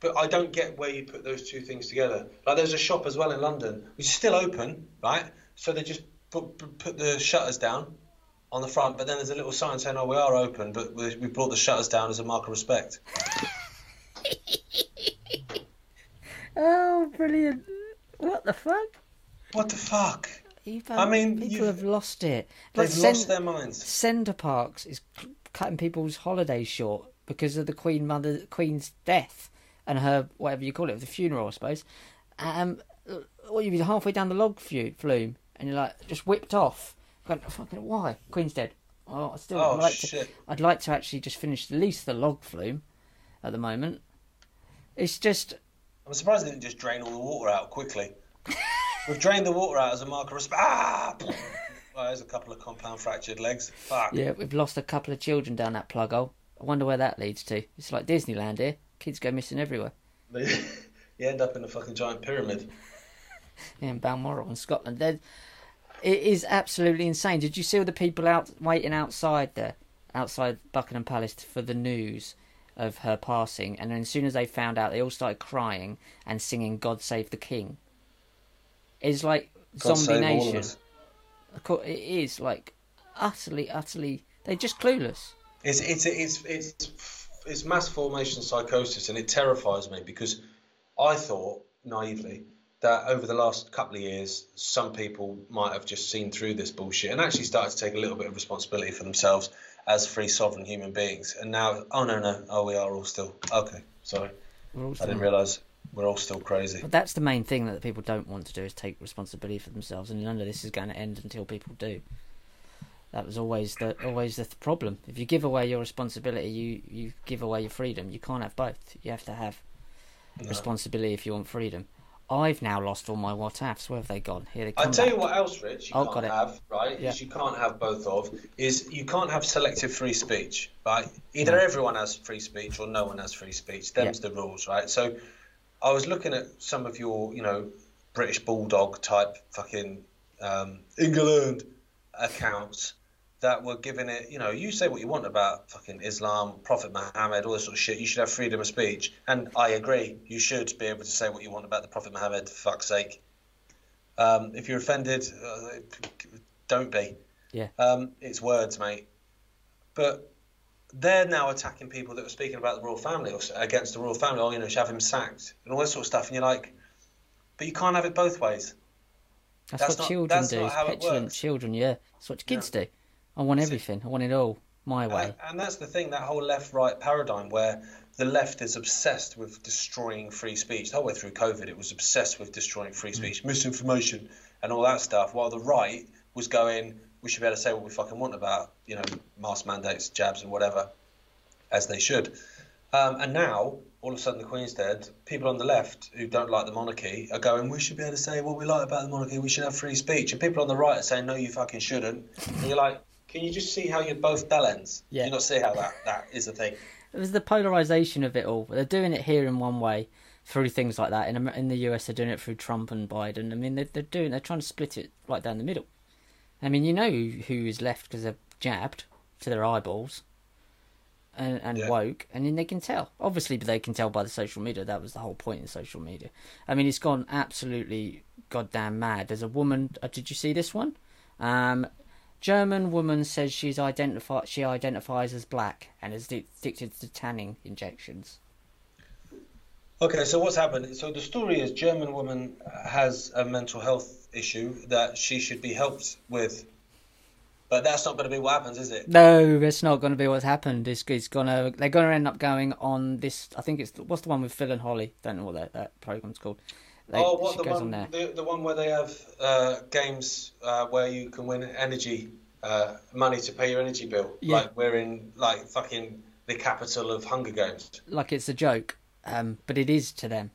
But I don't get where you put those two things together. Like there's a shop as well in London, which is still open, right? So they just put- put the shutters down on the front, but then there's a little sign saying, "Oh, we are open, but we, we brought the shutters down as a mark of respect." Oh, brilliant! What the fuck? What the fuck? I mean, people you've- have lost it. They've Like, lost their minds. Center Parcs is cutting people's holidays short because of the Queen Mother Queen's death and her whatever you call it, the funeral, I suppose. Um, or you're halfway down the log flume and you're like just whipped off. Going, fucking why? Queen's dead. Oh, I still Oh, I'd like to. shit. I'd like to actually just finish at least the log flume at the moment. It's just I'm surprised they didn't just drain all the water out quickly. We've drained the water out as a mark of respect. Ah! Well, there's a couple of compound fractured legs. Fuck. yeah, we've lost a couple of children down that plug hole. I wonder where that leads to. It's like Disneyland here. Kids go missing everywhere. you end up in a fucking giant pyramid. yeah, in Balmoral in Scotland. They're, it is absolutely insane. Did you see all the people out waiting outside there, outside Buckingham Palace for the news of her passing? And then as soon as they found out, they all started crying and singing "God Save the King." It's like God zombie save all of nation. us. Of course, It is like utterly, utterly. They're just clueless. It's it's it's it's it's mass formation psychosis, and it terrifies me because I thought naively that over the last couple of years, some people might have just seen through this bullshit and actually started to take a little bit of responsibility for themselves as free sovereign human beings. And now, oh no no, oh we are all still okay. Sorry, I didn't realise we're all still crazy. But that's the main thing that people don't want to do is take responsibility for themselves, and none of this is going to end until people do. That was always the always the th- problem. If you give away your responsibility, you you give away your freedom. You can't have both. You have to have No. responsibility if you want freedom. I've now lost all my WhatsApps. Where have they gone? Here they I come. tell you what else, Rich, you Oh, can't got it. have, right? Yeah. Is you can't have both of is you can't have selective free speech, right? Either No. everyone has free speech or no one has free speech. Them's the rules, right? So I was looking at some of your, you know, British bulldog type fucking um, England accounts that were giving it, you know, you say what you want about fucking Islam, Prophet Muhammad, all this sort of shit. You should have freedom of speech, and I agree. You should be able to say what you want about the Prophet Muhammad. For fuck's sake. Um, if you're offended, uh, don't be. Yeah. Um, it's words, mate. But they're now attacking people that were speaking about the royal family or against the royal family. Oh, you know, should have him sacked and all this sort of stuff. And you're like, but you can't have it both ways. That's, that's what not- children that's do. not is how it petulant works. children. Yeah, that's what kids do. I want everything. I want it all my way. And, that's the thing, that whole left-right paradigm where the left is obsessed with destroying free speech. The whole way through COVID, it was obsessed with destroying free speech, misinformation, and all that stuff. While the right was going, we should be able to say what we fucking want about, you know, mask mandates, jabs, and whatever, as they should. Um, and now, all of a sudden, the Queen's dead. People on the left who don't like the monarchy are going, we should be able to say what we like about the monarchy. We should have free speech. And people on the right are saying, no, you fucking shouldn't. And you're like, can you just see how you're both bellends? Yeah. You not see how that, that is a thing? It was the polarization of it all. They're doing it here in one way through things like that. In in the US, they're doing it through Trump and Biden. I mean, they're, they're doing they're trying to split it right down the middle. I mean, you know who, who is left because they're jabbed to their eyeballs. and, and Yeah. woke, and then they can tell. Obviously, but they can tell by the social media. That was the whole point in social media. I mean, it's gone absolutely goddamn mad. There's a woman. Uh, did you see this one? Um, German woman says she's identify she identifies as black and is addicted to tanning injections. Okay, so what's happened? So the story is German woman has a mental health issue that she should be helped with, but that's not going to be what happens, is it? No, that's not going to be what's happened. It's, it's gonna they're gonna end up going on this. I think it's what's the one with Phil and Holly. Don't know what that, that program's called. Oh, what the one, on the, the one where they have uh, games uh, where you can win energy uh, money to pay your energy bill. Yeah. Like we're in like fucking the capital of Hunger Games. like it's a joke, um, but it is to them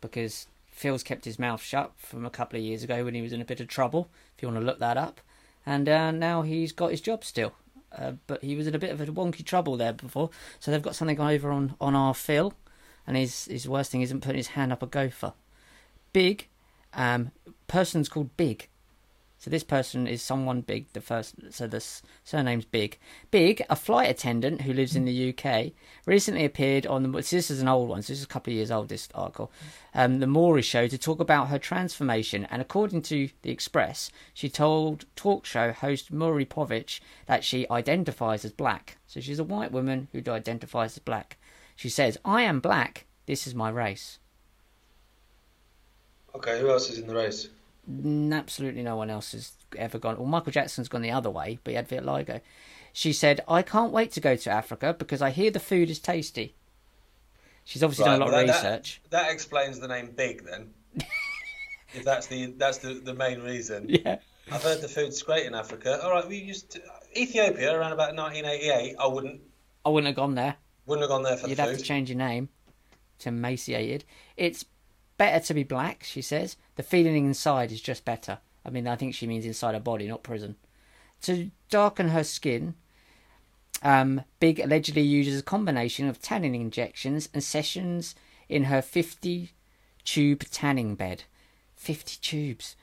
because Phil's kept his mouth shut from a couple of years ago when he was in a bit of trouble. If you want to look that up, and uh, now he's got his job still, uh, but he was in a bit of a wonky trouble there before. So they've got something over on on our Phil, and his his worst thing isn't putting his hand up a gopher. Big, um, person's called Big. So this person is someone big. The first, so the surname's Big. Big, a flight attendant who lives in the UK, recently appeared on the. So this is an old one. So this is a couple of years old. This article, um, the Maury Show, to talk about her transformation. And according to the Express, she told talk show host Maury Povich that she identifies as black. So she's a white woman who identifies as black. She says, "I am black. This is my race." Okay, who else is in the race? Absolutely no one else has ever gone. Well, Michael Jackson's gone the other way, but he had vitiligo. She said, "I can't wait to go to Africa because I hear the food is tasty." She's obviously done a lot well, of that- research. That, that explains the name Big then. if that's the that's the, the main reason. Yeah. I've heard the food's great in Africa. All right, we used to, Ethiopia around about 1988. I wouldn't I wouldn't have gone there. wouldn't have gone there for You'd the have to change your name to emaciated. It's better to be black, she says. The feeling inside is just better. I mean, I think she means inside her body, not prison. To darken her skin, um, Big allegedly uses a combination of tanning injections and sessions in her 50 tube tanning bed. 50 tubes.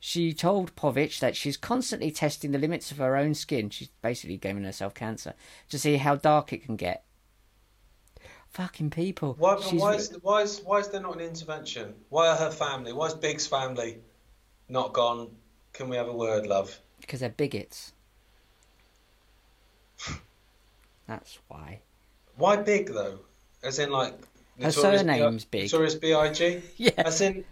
She told Povich that she's constantly testing the limits of her own skin. She's basically giving herself cancer to see how dark it can get. Fucking people. Why, why, is, why, is, why is there not an intervention? Why are her family, why is Big's family not gone? Can we have a word, love? Because they're bigots. That's why. Why Big though? As in like Her surname's B- Big. Notorious B.I.G. Yeah. As in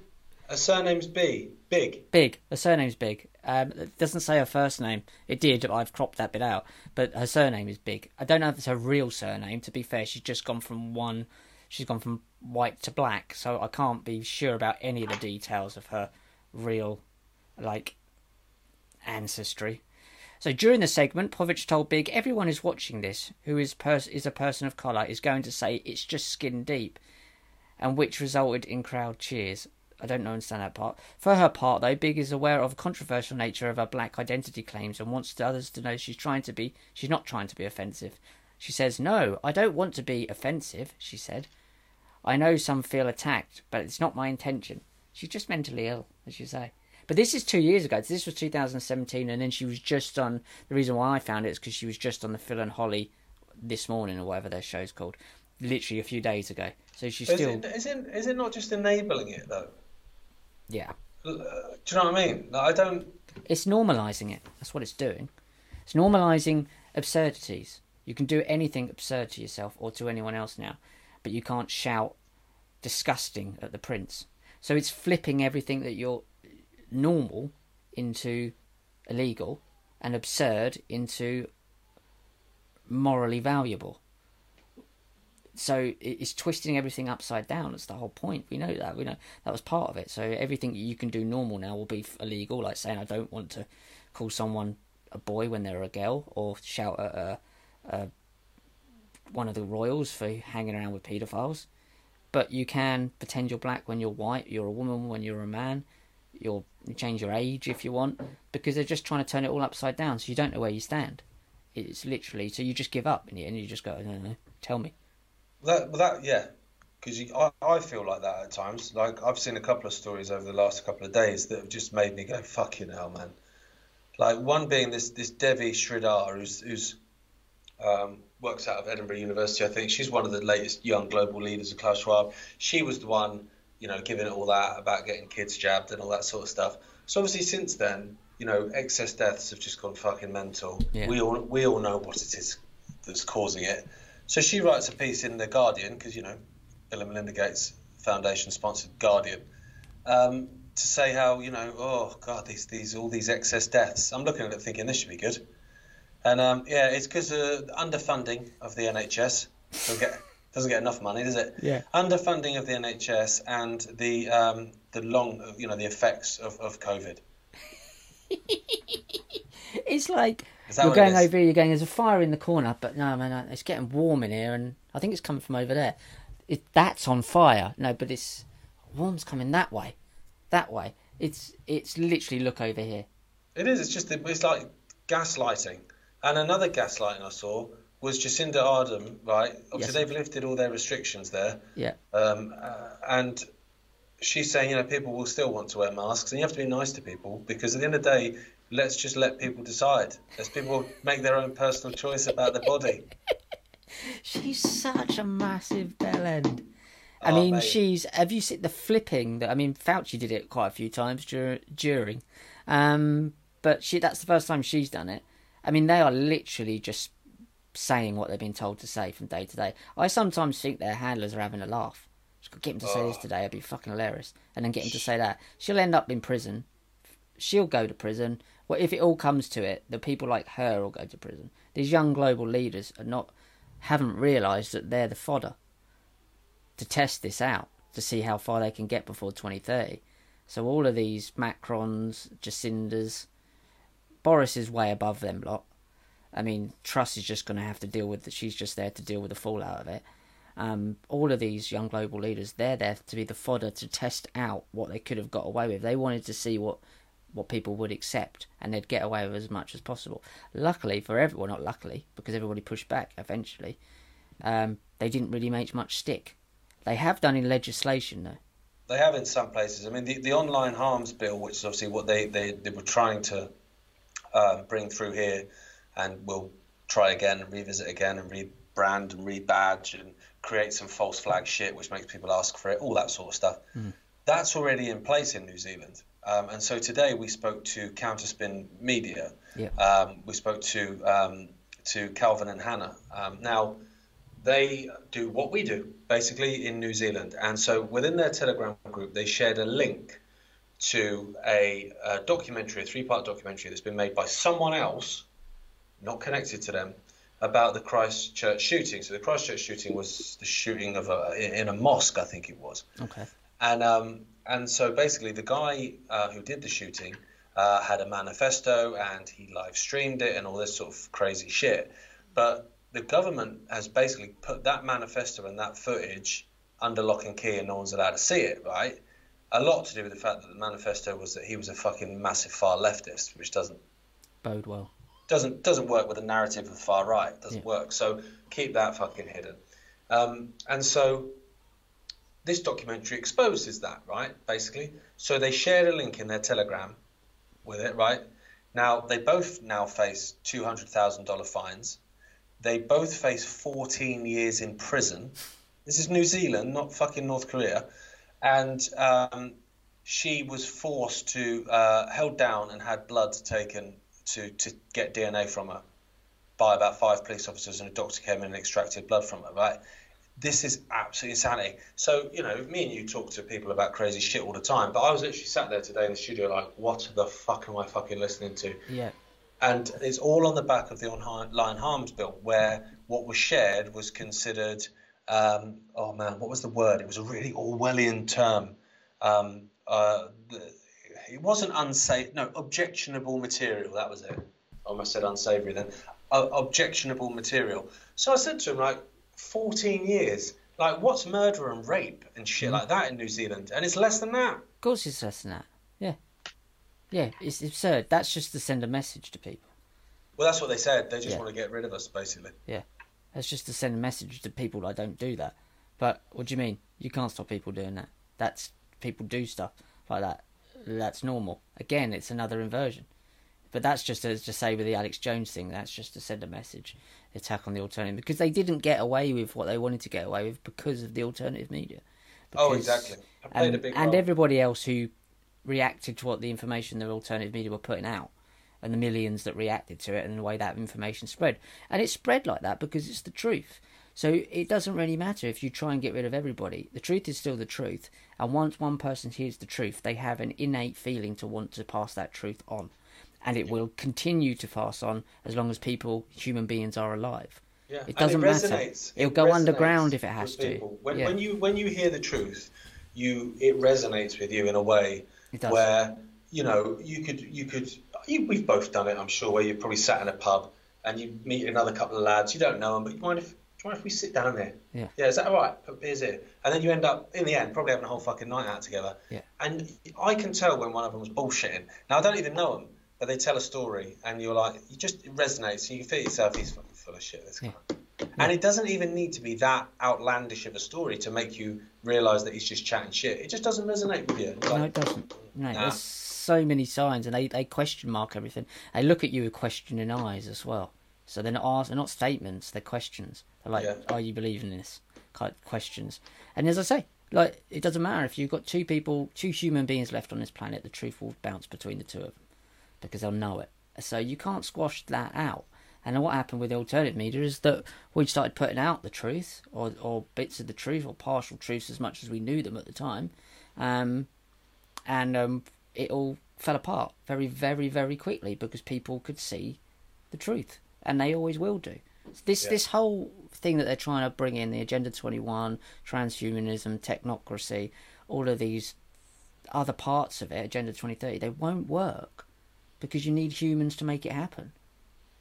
her surname's B. Big. Big. Her surname's Big. Um, it doesn't say her first name. It did. I've cropped that bit out. But her surname is Big. I don't know if it's her real surname. To be fair, she's just gone from one. She's gone from white to black. So I can't be sure about any of the details of her real, like, ancestry. So during the segment, Povich told Big, everyone is watching this who is pers- is a person of colour is going to say it's just skin deep, and which resulted in crowd cheers. I don't know and understand that part. For her part, though, Big is aware of the controversial nature of her black identity claims and wants the others to know she's trying to be. She's not trying to be offensive. She says, "No, I don't want to be offensive." She said, "I know some feel attacked, but it's not my intention." She's just mentally ill, as you say. But this is two years ago. This was 2017, and then she was just on. The reason why I found it is because she was just on the Phil and Holly this morning, or whatever their show's called, literally a few days ago. So she's still Is still, it, is, it, is it not just enabling it though? Yeah. Uh, Do you know what I mean? Like, I don't. It's normalising it. That's what it's doing. It's normalising absurdities. You can do anything absurd to yourself or to anyone else now, but you can't shout disgusting at the prince. So it's flipping everything that you're normal into illegal and absurd into morally valuable. So it's twisting everything upside down. That's the whole point. We know that. We know that was part of it. So everything you can do normal now will be illegal. Like saying I don't want to call someone a boy when they're a girl, or shout at a, a one of the royals for hanging around with paedophiles. But you can pretend you're black when you're white. You're a woman when you're a man. You'll change your age if you want because they're just trying to turn it all upside down. So you don't know where you stand. It's literally so you just give up in the end. You just go, no, no, tell me. That, that yeah, because I, I feel like that at times. Like I've seen a couple of stories over the last couple of days that have just made me go fucking hell, man. Like one being this this Devi Sridhar, who's who's um, works out of Edinburgh University, I think. She's one of the latest young global leaders of Klaus Schwab. She was the one, you know, giving it all that about getting kids jabbed and all that sort of stuff. So obviously, since then, you know, excess deaths have just gone fucking mental. Yeah. We all we all know what it is that's causing it. So she writes a piece in the Guardian because you know, Bill and Melinda Gates Foundation sponsored Guardian. Um, to say how you know, oh god, these these all these excess deaths. I'm looking at it thinking this should be good, and um, yeah, it's because of underfunding of the NHS. Doesn't get doesn't get enough money, does it? Yeah. Underfunding of the NHS and the um, the long, you know, the effects of, of COVID. It's like you're going over here, you're going, there's a fire in the corner, but no, man, uh, it's getting warm in here, and I think it's coming from over there. It, that's on fire. No, but it's warm's coming that way, that way. It's it's literally look over here. It is. It's just it's like gaslighting. And another gaslighting I saw was Jacinda Ardern. Right. Obviously, Yes. they've lifted all their restrictions there, Yeah, um, uh, and she's saying, you know, people will still want to wear masks, and you have to be nice to people because at the end of the day, let's just let people decide. Let's people make their own personal choice about their body. she's such a massive bell end. I Oh, mean, mate. she's. Have you seen the flipping? That I mean, Fauci did it quite a few times dur- during, um, but she. That's the first time she's done it. I mean, they are literally just saying what they've been told to say from day to day. I sometimes think their handlers are having a laugh. Just get him to say this Oh. today. It'd be fucking hilarious, and then get him to say that. She'll end up in prison. She'll go to prison. Well, if it all comes to it, the people like her will go to prison. These young global leaders are not haven't realised that they're the fodder to test this out to see how far they can get before 2030. So all of these Macrons, Jacindas, Boris is way above them lot. I mean, Truss is just going to have to deal with that. She's just there to deal with the fallout of it. Um, all of these young global leaders, they're there to be the fodder to test out what they could have got away with. They wanted to see what what people would accept, and they'd get away with as much as possible. Luckily for everyone, not luckily, because everybody pushed back eventually, um, they didn't really make much stick. They have done in legislation, though. They have in some places. I mean, the, the online harms bill, which is obviously what they, they, they were trying to um, bring through here, and we'll try again and revisit again and rebrand and rebadge and create some false flag shit, which makes people ask for it, all that sort of stuff. That's already in place in New Zealand. Um, and so today we spoke to Counterspin Media. Yeah. Um, we spoke to um, to Calvin and Hannah. Um, now, they do what we do basically in New Zealand, and so within their Telegram group, they shared a link to a, a documentary, a three-part documentary that's been made by someone else, not connected to them, about the Christchurch shooting. So the Christchurch shooting was the shooting of a in a mosque, I think it was. Okay. And um, and so basically, the guy uh, who did the shooting uh, had a manifesto and he live streamed it and all this sort of crazy shit. But the government has basically put that manifesto and that footage under lock and key, and no one's allowed to see it. Right? A lot to do with the fact that the manifesto was that he was a fucking massive far leftist, which doesn't Bode well. doesn't doesn't work with the narrative of the far right. Doesn't Yeah. work. So keep that fucking hidden. Um, and so this documentary exposes that, right? Basically, so they shared a link in their Telegram with it, right? Now they both now face two hundred thousand dollar fines. They both face fourteen years in prison. This is New Zealand, not fucking North Korea. And um, she was forced to uh, held down and had blood taken to to get DNA from her by about five police officers, and a doctor came in and extracted blood from her. Right? This is absolutely insanity. So you know, me and you talk to people about crazy shit all the time, but I was literally sat there today in the studio like, what the fuck am I fucking listening to? Yeah. and it's all on the back of the online harms bill, where what was shared was considered. Um, oh man, what was the word? It was a really Orwellian term. Um, uh, the- it wasn't unsafe. No, objectionable material. That was it. I almost said unsavory then. Uh, objectionable material. So I said to him, like, 14 years. Like, what's murder and rape and shit mm. like that in New Zealand? And it's less than that. Of course it's less than that. Yeah. Yeah, it's absurd. That's just to send a message to people. Well, that's what they said. They just Yeah. want to get rid of us, basically. Yeah. That's just to send a message to people I don't do that. But what do you mean? You can't stop people doing that. That's people do stuff like that. That's normal. Again, it's another inversion. But that's just as to say with the Alex Jones thing. That's just to send a message. Attack on the alternative because they didn't get away with what they wanted to get away with because of the alternative media. oh, exactly. And, a big and everybody else who reacted to what the information the alternative media were putting out and the millions that reacted to it and the way that information spread. And it spread like that because it's the truth. So it doesn't really matter if you try and get rid of everybody. The truth is still the truth and once one person hears the truth they have an innate feeling to want to pass that truth on and it will continue to pass on as long as people human beings are alive Yeah. It doesn't matter. resonates. It'll It go underground if it has to. When, Yeah. when you when you hear the truth, you it resonates with you in a way It where you know you could you could you, we've both done it. I'm sure where you've probably sat in a pub and you meet another couple of lads. You don't know them, but you mind if do you mind if we sit down there? Yeah. Yeah, is that all right? Put beers here, and then you end up in the end probably having a whole fucking night out together. Yeah. And I can tell when one of them was bullshitting. Now I don't even know them, but they tell a story, and you're like, you just it resonates. You feel yourself, he's fucking full of shit. This guy. And it doesn't even need to be that outlandish of a story to make you realise that he's just chatting shit. It just doesn't resonate with you. You're No, it doesn't. No, Nah. there's so many signs, and they, they question mark everything. They look at you with questioning eyes as well. So they're not ask, they're not statements, they're questions. They're like, Yeah. "Are you believing this?" Kind of questions. And as I say, like it doesn't matter if you've got two people, two human beings left on this planet. The truth will bounce between the two of them because they'll know it. So you can't squash that out. And what happened with the alternative media is that we started putting out the truth, or or bits of the truth, or partial truths, as much as we knew them at the time, um, and um, it all fell apart very, very, very quickly because people could see the truth, and they always will do. This Yeah. this whole thing that they're trying to bring in the Agenda Twenty One, transhumanism, technocracy, all of these other parts of it, Agenda Twenty Thirty, they won't work because you need humans to make it happen,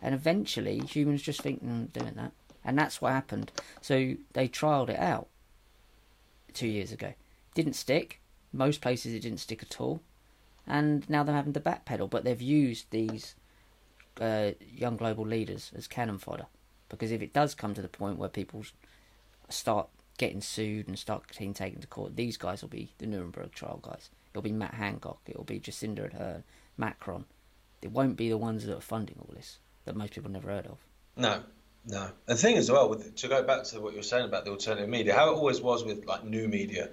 and eventually humans just think mm, doing that, and that's what happened. So they trialed it out two years ago, didn't stick. Most places it didn't stick at all, and now they're having to backpedal. But they've used these uh, young global leaders as cannon fodder because if it does come to the point where people start getting sued and start being taken to court, these guys will be the Nuremberg trial guys. It'll be Matt Hancock. It'll be Jacinda Ardern, Macron. It won't be the ones that are funding all this that most people never heard of. No, no. The thing as well, with, to go back to what you were saying about the alternative media, how it always was with like new media,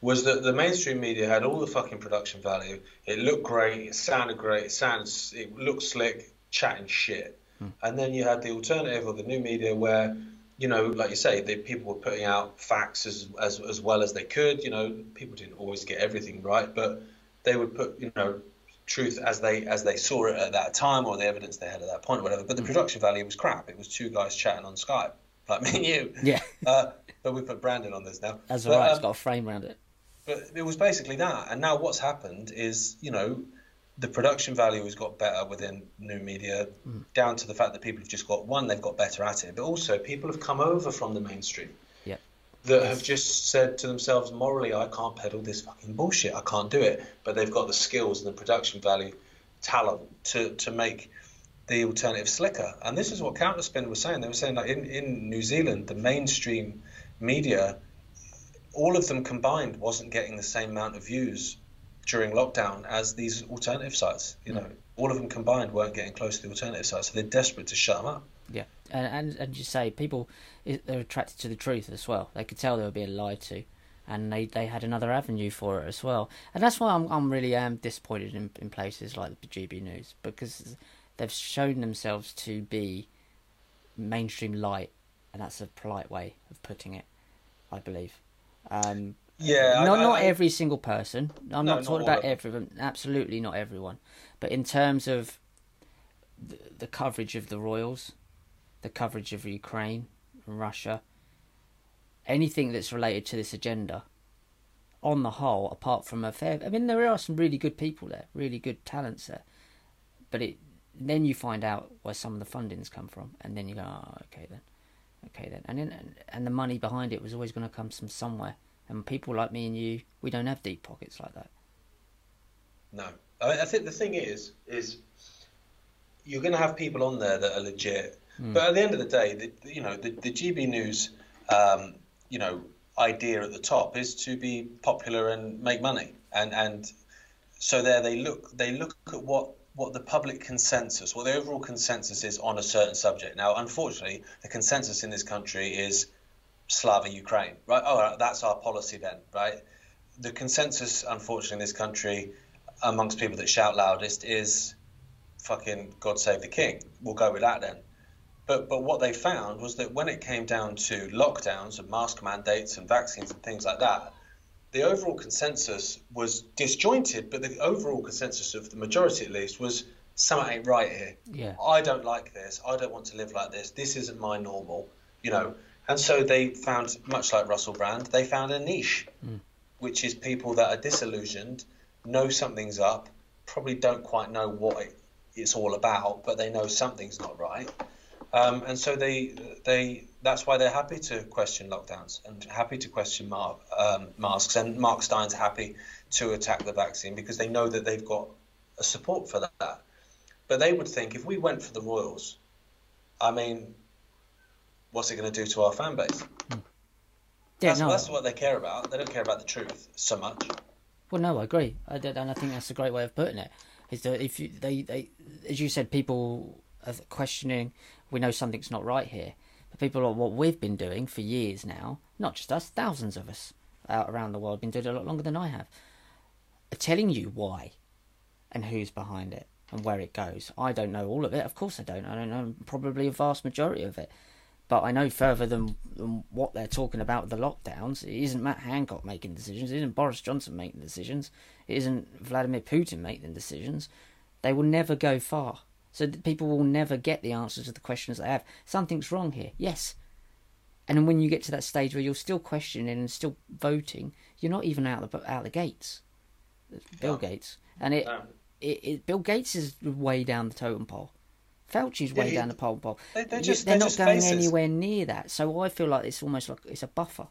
was that the mainstream media had all the fucking production value. It looked great, it sounded great, it sounds, it looked slick, chatting shit. Hmm. And then you had the alternative or the new media where, you know, like you say, the people were putting out facts as, as as well as they could. You know, people didn't always get everything right, but they would put, you know, truth as they as they saw it at that time or the evidence they had at that point or whatever. But the production value was crap. It was two guys chatting on Skype, like me and you. Yeah, Uh, but we put Brandon on this now. that's But, right. um, it's got a frame around it. but it was basically that. And now what's happened is, you know, the production value has got better within new media, down to the fact that people have just got one, they've got better at it, but also people have come over from the mainstream. That have just said to themselves, morally, I can't peddle this fucking bullshit. I can't do it. But they've got the skills and the production value, talent to, to make the alternative slicker. And this is what Counterspin was saying. They were saying that in, in New Zealand, the mainstream media all of them combined wasn't getting the same amount of views during lockdown as these alternative sites. You hmm. know, all of them combined weren't getting close to the alternative sites, so they're desperate to shut them up. Yeah, and and and you say people they're attracted to the truth as well. They could tell they were being lied to, and they, they had another avenue for it as well. And that's why I'm I'm really um disappointed in in places like the GB News because they've shown themselves to be mainstream light, and that's a polite way of putting it, I believe. Um, Yeah, not I, not every single person. I'm No, not not talking all about everyone. Absolutely not everyone. But in terms of the, the coverage of the royals, the coverage of Ukraine, and Russia, anything that's related to this agenda, on the whole, apart from a fair, I mean, there are some really good people there, really good talents there, but it then you find out where some of the fundings come from, and then you go, oh, okay then, okay then, and then and the money behind it was always going to come from somewhere, and people like me and you, we don't have deep pockets like that. no. I, I think the thing is, is you're going to have people on there that are legit, but at the end of the day, the, you know, the, the GB News, um, you know, idea at the top is to be popular and make money, and and so there they look they look at what what the public consensus, what the overall consensus is on a certain subject. Now, unfortunately, the consensus in this country is Slava Ukraine, right? Oh, that's our policy then, right? The consensus, unfortunately, in this country, amongst people that shout loudest, is fucking God save the king. We'll go with that then. But but what they found was that when it came down to lockdowns and mask mandates and vaccines and things like that, the overall consensus was disjointed, but the overall consensus of the majority, at least, was something ain't right here. Yeah. I don't like this. I don't want to live like this. This isn't my normal, you know. And so they found, much like Russell Brand, they found a niche, Mm. which is people that are disillusioned, know something's up, probably don't quite know what it, it's all about, but they know something's not right. Um, and so they they that's why they're happy to question lockdowns and happy to question mar- um, masks. And Mark Steyn's happy to attack the vaccine because they know that they've got a support for that. But they would think if we went for the Royals, I mean, what's it going to do to our fan base? Yeah, That's, no. that's what they care about. They don't care about the truth so much. Well, no, I agree, I did, and I think that's a great way of putting it. Is that if you they they as you said, people are questioning. We know something's not right here, but people are what we've been doing for years now. Not just us, thousands of us out around the world been doing it a lot longer than I have. Are telling you why, and who's behind it, and where it goes. I don't know all of it. Of course, I don't. I don't know probably a vast majority of it. But I know further than, than what they're talking about the lockdowns. It isn't Matt Hancock making decisions. It isn't Boris Johnson making decisions. It isn't Vladimir Putin making decisions. They will never go far. So people will never get the answers to the questions they have. Something's wrong here. Yes. And then when you get to that stage where you're still questioning and still voting, you're not even out the out the gates. Bill No. Gates, and it, No. it, it Bill Gates is way down the totem pole. Fauci's Yeah, way down the totem pole. They- they're just- they're they're not just going faces. anywhere near that. So I feel like it's almost like it's a buffer.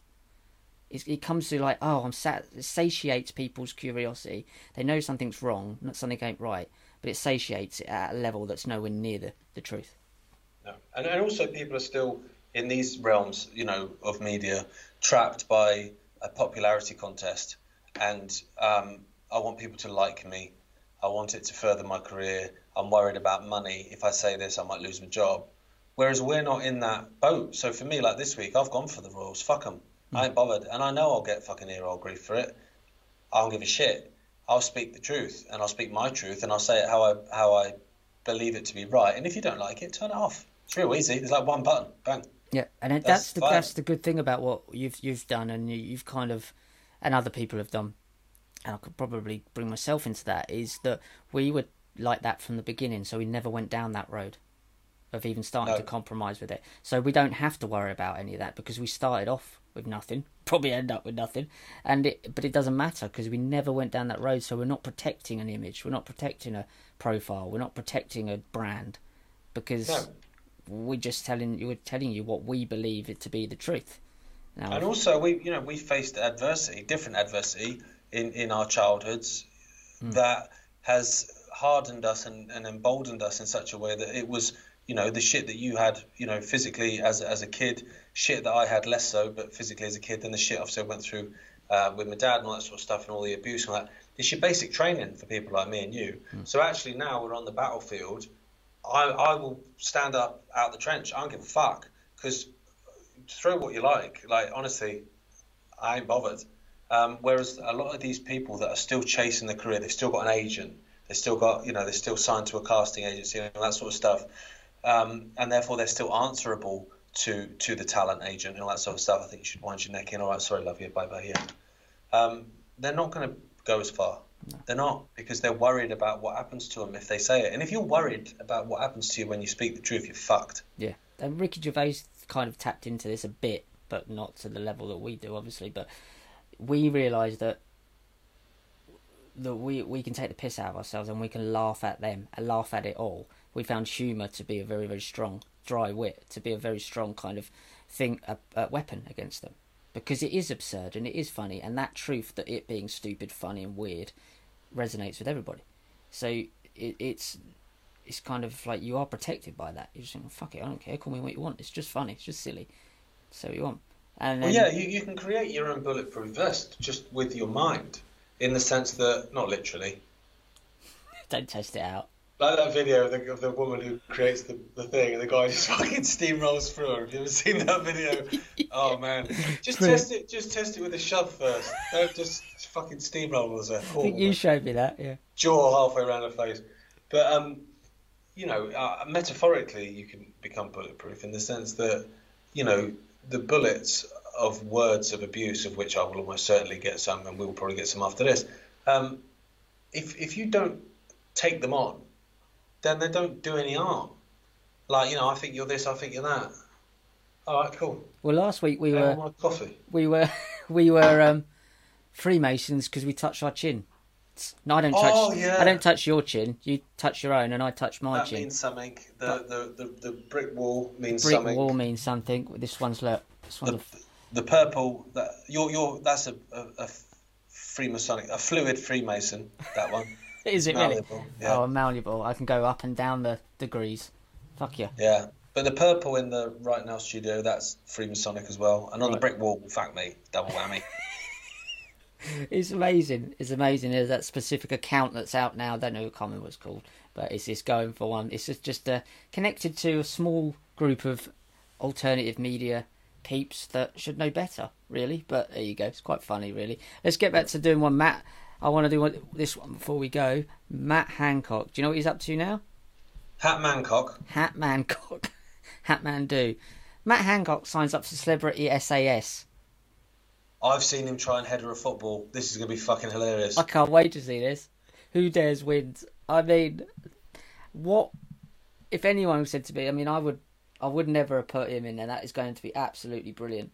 It's, it comes to like, oh, I'm sat. It satiates people's curiosity. They know something's wrong, not something ain't right, but it satiates it at a level that's nowhere near the, the truth. No. And, and also, people are still in these realms, you know, of media, trapped by a popularity contest. And um, I want people to like me. I want it to further my career. I'm worried about money. If I say this, I might lose my job. Whereas we're not in that boat. So for me, like this week, I've gone for the Royals. Fuck them. I ain't bothered. And I know I'll get fucking ear roll grief for it. I don't give a shit. I'll speak the truth and I'll speak my truth and I'll say it how I how I believe it to be right. And if you don't like it, turn it off. It's real easy. There's like one button. Bang. Yeah, and That's that's, the fine. that's the good thing about what you've you've done, and you, you've kind of, and other people have done, and I could probably bring myself into that. Is that we were like that from the beginning, so we never went down that road of even starting No. to compromise with it. So we don't have to worry about any of that because we started off with nothing, probably end up with nothing, and it but it doesn't matter because we never went down that road. So we're not protecting an image, we're not protecting a profile, we're not protecting a brand because No. we're just telling you we're telling you what we believe it to be the truth. Now, And also, we you know we faced adversity, different adversity in in our childhoods hmm. that has hardened us and, and emboldened us in such a way that it was you know the shit that you had you know physically as as a kid, shit that I had less so, but physically as a kid, than the shit obviously I went through uh, with my dad and all that sort of stuff and all the abuse and all that. It's your basic training for people like me and you. So actually now we're on the battlefield. I, I will stand up out the trench. I don't give a fuck because throw what you like. Like honestly, I ain't bothered. Um, whereas a lot of these people that are still chasing their career, they've still got an agent, they've still got you know they're still signed to a casting agency and all that sort of stuff, um, and therefore they're still answerable to to the talent agent and all that sort of stuff. I think you should wind your neck in. All right, sorry, love you, bye bye. Yeah, um, they're not going to go as far. They're not because they're worried about what happens to them if they say it. And if you're worried about what happens to you when you speak the truth, you're fucked. yeah, and Ricky Gervais kind of tapped into this a bit, but not to the level that we do, obviously. But we realise that that we we can take the piss out of ourselves and we can laugh at them and laugh at it all. We found humour to be a very very strong dry wit to be a very strong kind of thing a, a weapon against them because it is absurd and it is funny and that truth that it being stupid, funny and weird resonates with everybody. So it, it's it's kind of like you are protected by that. you're just think, fuck it, I don't care. Call me what you want. It's just funny. It's just silly. So you want. And Well, yeah, you, you can create your own bulletproof vest just with your mind, in the sense that, not literally, don't test it out. Like that video of the, of the woman who creates the, the thing and the guy just fucking steamrolls through her. Have you ever seen that video? Oh man. Just Brilliant. test it just test it with a shove first. Don't just fucking steamroll as a I think you showed me that. Yeah. jaw halfway around her face. But um, you know, uh, metaphorically, you can become bulletproof in the sense that you know the bullets of words of abuse, of which I will almost certainly get some, and we will probably get some after this. Um, if if you don't take them on, then they don't do any harm. Like you know, I think you're this, I think you're that. All right, cool. Well, last week we were coffee. we were we were um, Freemasons because we touched our chin. No, I don't touch. Oh, yeah. I don't touch your chin. You touch your own, and I touch my That chin. means something. The, the, the, the brick wall means Brick something. wall means something. This one's look. This one's the, the purple that you're you're that's a, a, a Freemasonic a fluid Freemason that one is it really? malleable yeah Oh, malleable. I can go up and down the degrees. Fuck yeah. yeah but the purple in the right now studio that's Freemasonic as well and on the brick wall fuck me double whammy It's amazing. It's amazing. There's that specific account that's out now. I don't know what comment was called, but it's just going for one. It's just just uh, connected to a small group of alternative media peeps that should know better, really. But there you go. It's quite funny, really. Let's get back to doing one. Matt, I want to do one, this one before we go. Matt Hancock. Do you know what he's up to now? Hat Mancock Hat Mancock. Hat Man do. Matt Hancock signs up for Celebrity SAS. I've seen him try and header a football this is gonna be fucking hilarious I can't wait to see this. Who dares wins? I mean, what if anyone said to me? I mean, I would, I would never have put him in there. That is going to be absolutely brilliant.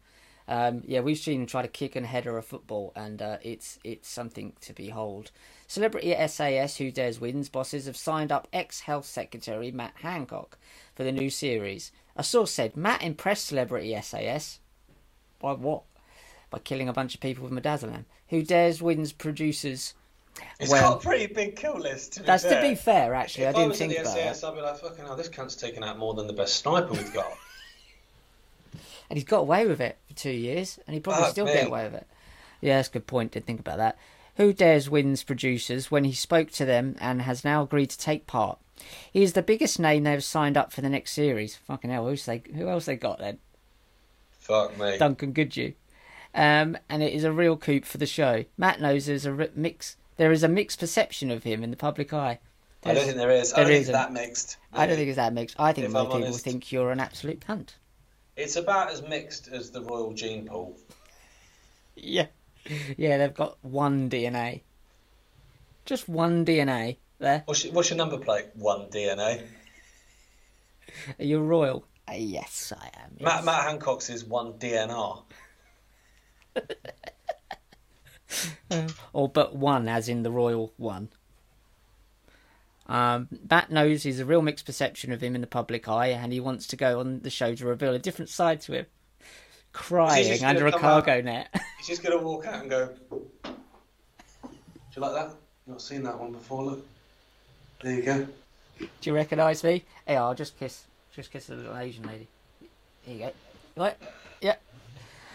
Um, yeah, we've seen him try to kick and header a football, and uh, it's it's something to behold. Celebrity SAS Who Dares Wins bosses have signed up ex Health Secretary Matt Hancock for the new series. A source said Matt impressed Celebrity SAS by what? By killing a bunch of people with midazolam. Who Dares Wins producers it's well- got a pretty big kill list to be That's fair. to be fair, actually. if I I, didn't was in think the about SAS. I'd be like fucking hell this cunt's taken out more than the best sniper we've got And he's got away with it for two years, and he probably Fuck still me. get away with it. Yeah, that's a good point. Didn't think about that. Who Dares wins producers when he spoke to them and has now agreed to take part. He is the biggest name they've signed up for the next series. Fucking hell, who's they, who else they got then? fuck me Duncan Goodhew. Um, and it is a real coup for the show. Matt knows there's a mix. There is a mixed perception of him in the public eye. I don't think there is I don't think it's that mixed I don't think it's that mixed. I think If most I'm people honest. think you're an absolute cunt. It's about as mixed as the royal gene pool. Yeah. Yeah, they've got one DNA. Just one DNA there. What's your, what's your number plate? One DNA. Are you royal? Uh, yes, I am. yes. Matt, Matt Hancock's is one DNR. Or but one, as in the royal one. Um, Matt knows he's a real mixed perception of him in the public eye, and he wants to go on the show to reveal a different side to him. Crying under a cargo net. He's just going to walk out and go, Do you like that? Not seen that one before, look. There you go. Do you recognise me? Hey, I'll just kiss, just kiss the little Asian lady. Here you go. Right? Yeah.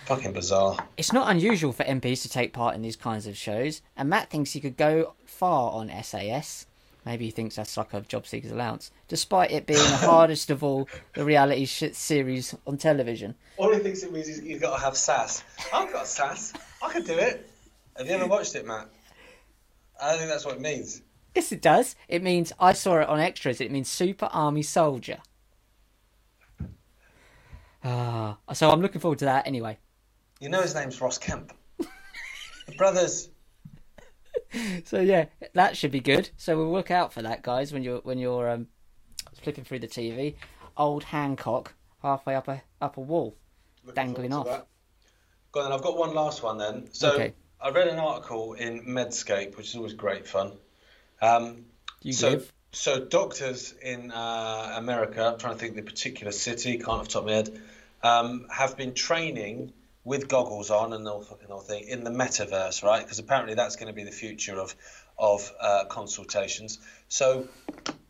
Fucking bizarre. It's not unusual for MPs to take part in these kinds of shows, and Matt thinks he could go far on SAS. Maybe he thinks that's like a job seeker's allowance, despite it being the hardest of all the reality sh- series on television. All he thinks it means is you've got to have sass. I've got sass. I can do it. Have you ever watched it, Matt? I don't think that's what it means. Yes, it does. It means I saw it on extras. It means Super Army Soldier. Ah, so I'm looking forward to that anyway. You know his name's Ross Kemp. the brothers. So yeah, that should be good. So we'll look out for that, guys, when you're when you're um, flipping through the TV. Old Hancock halfway up a up a wall. Looking Dangling off. that. Go on. I've got one last one then. So Okay. I read an article in Medscape, which is always great fun. Um, You so, give. so doctors in uh, America, I'm trying to think of the particular city, can't off the top of my head, um, have been training with goggles on and the whole fucking whole thing in the metaverse, right? Because apparently that's going to be the future of of uh, consultations. So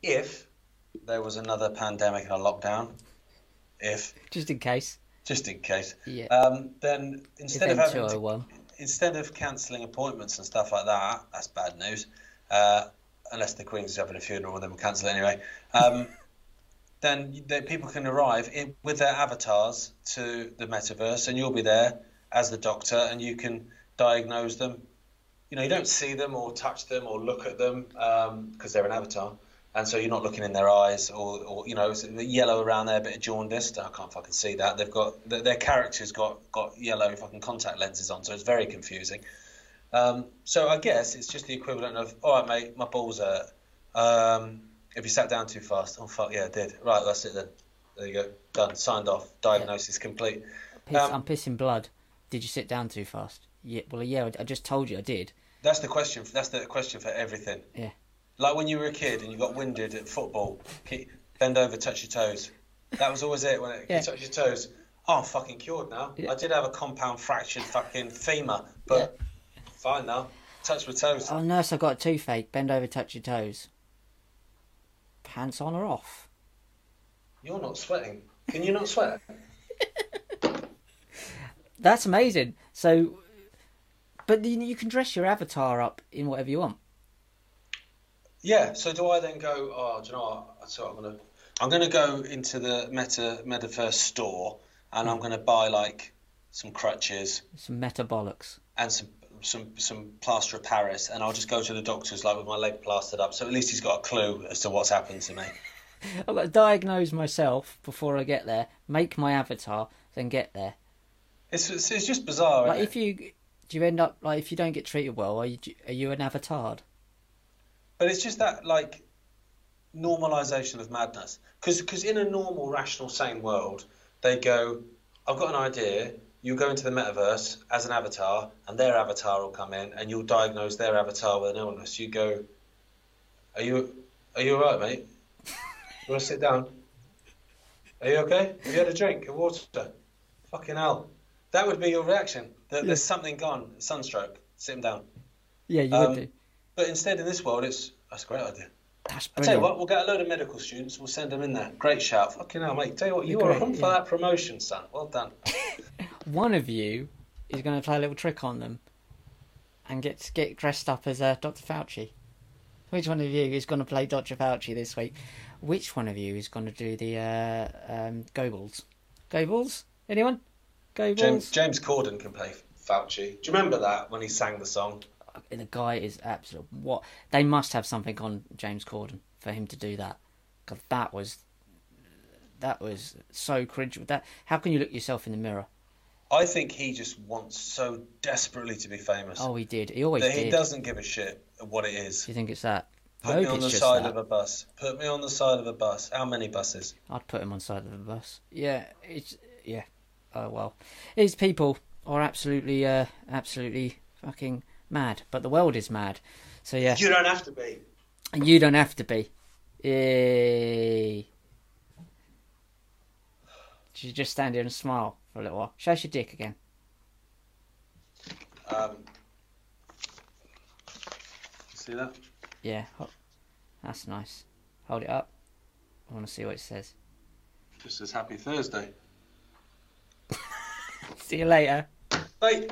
if there was another pandemic and a lockdown, if Just in case. just in case, Yeah. um, then instead of having to 201. instead of cancelling appointments and stuff like that, that's bad news. Uh, unless the Queen's having a funeral, then we'll cancel it anyway. Um, then the, people can arrive in, with their avatars to the metaverse, and you'll be there as the doctor, and you can diagnose them. You know, you don't see them or touch them or look at them because um, they're an avatar, and so you're not looking in their eyes or, or you know, yellow around there, a bit of jaundiced. I can't fucking see that. They've got their characters got got yellow fucking contact lenses on, so it's very confusing. Um, so I guess it's just the equivalent of, all right, mate, my balls hurt. Um, if you sat down too fast, oh fuck yeah, I did. Right, that's it then. There you go, done, signed off, diagnosis yeah. complete. Piss, um, I'm pissing blood. Did you sit down too fast? Yeah, well, yeah, I just told you I did. That's the question. That's the question for everything. Yeah. Like when you were a kid and you got winded at football, bend over, touch your toes. That was always it. When it, yeah. you touch your toes, oh, I'm fucking cured now. Yeah. I did have a compound fractured fucking femur, but yeah. fine now. Touch my toes. Oh, nurse, I've got a toothache. Bend over, touch your toes. Pants on or off? You're not sweating. Can you not sweat? That's amazing. So, but you can dress your avatar up in whatever you want. Yeah. So do I then go? Oh, do you know what? So I'm gonna I'm gonna go into the Meta Metaverse store and I'm hmm. gonna buy like some crutches, some metabolics, and some some some plaster of Paris, and I'll just go to the doctors like with my leg plastered up. So at least he's got a clue as to what's happened to me. I've got to diagnose myself before I get there, make my avatar, then get there. It's it's, it's just bizarre. Like if you do you end up like if you don't get treated well, are you are you an avatar? But it's just that like normalization of madness. because Because in a normal, rational, sane world, they go, I've got an idea. You go into the metaverse as an avatar, and their avatar will come in, and you'll diagnose their avatar with an illness. You go, Are you are you alright, mate? You want to sit down? Are you okay? Have you had a drink of water? Fucking hell. That would be your reaction. That there's something gone, sunstroke. Sit him down. Yeah, you um, would do. But instead, in this world, it's that's a great idea. That's brilliant. I tell you what, we'll get a load of medical students. We'll send them in there. Great shout. Fucking hell, mate. Tell you what, you were on for that promotion, son. Well done. One of you is going to play a little trick on them and get get dressed up as uh, Dr. Fauci. Which one of you is going to play Dr. Fauci this week? Which one of you is going to do the uh, um, Goebbels? Goebbels? Anyone? James, James Corden can play Fauci. Do you remember that when he sang the song? the guy is absolute. What they must have something on James Corden for him to do that, because that was that was so cringe. That how can you look yourself in the mirror? I think he just wants so desperately to be famous. Oh, he did. He always that did. He doesn't give a shit what it is. Do you think it's that? Put me on the side that. of a bus. Put me on the side of a bus. How many buses? I'd put him on the side of a bus. Yeah, it's yeah. Oh well, these people are absolutely, uh, absolutely fucking mad, but the world is mad. So yeah, you don't have to be. You don't have to be. Yay. You just stand here and smile for a little while. Show us your dick again. Um, see that? Yeah, that's nice. Hold it up. I want to see what it says. Just says Happy Thursday. see you later. Bye.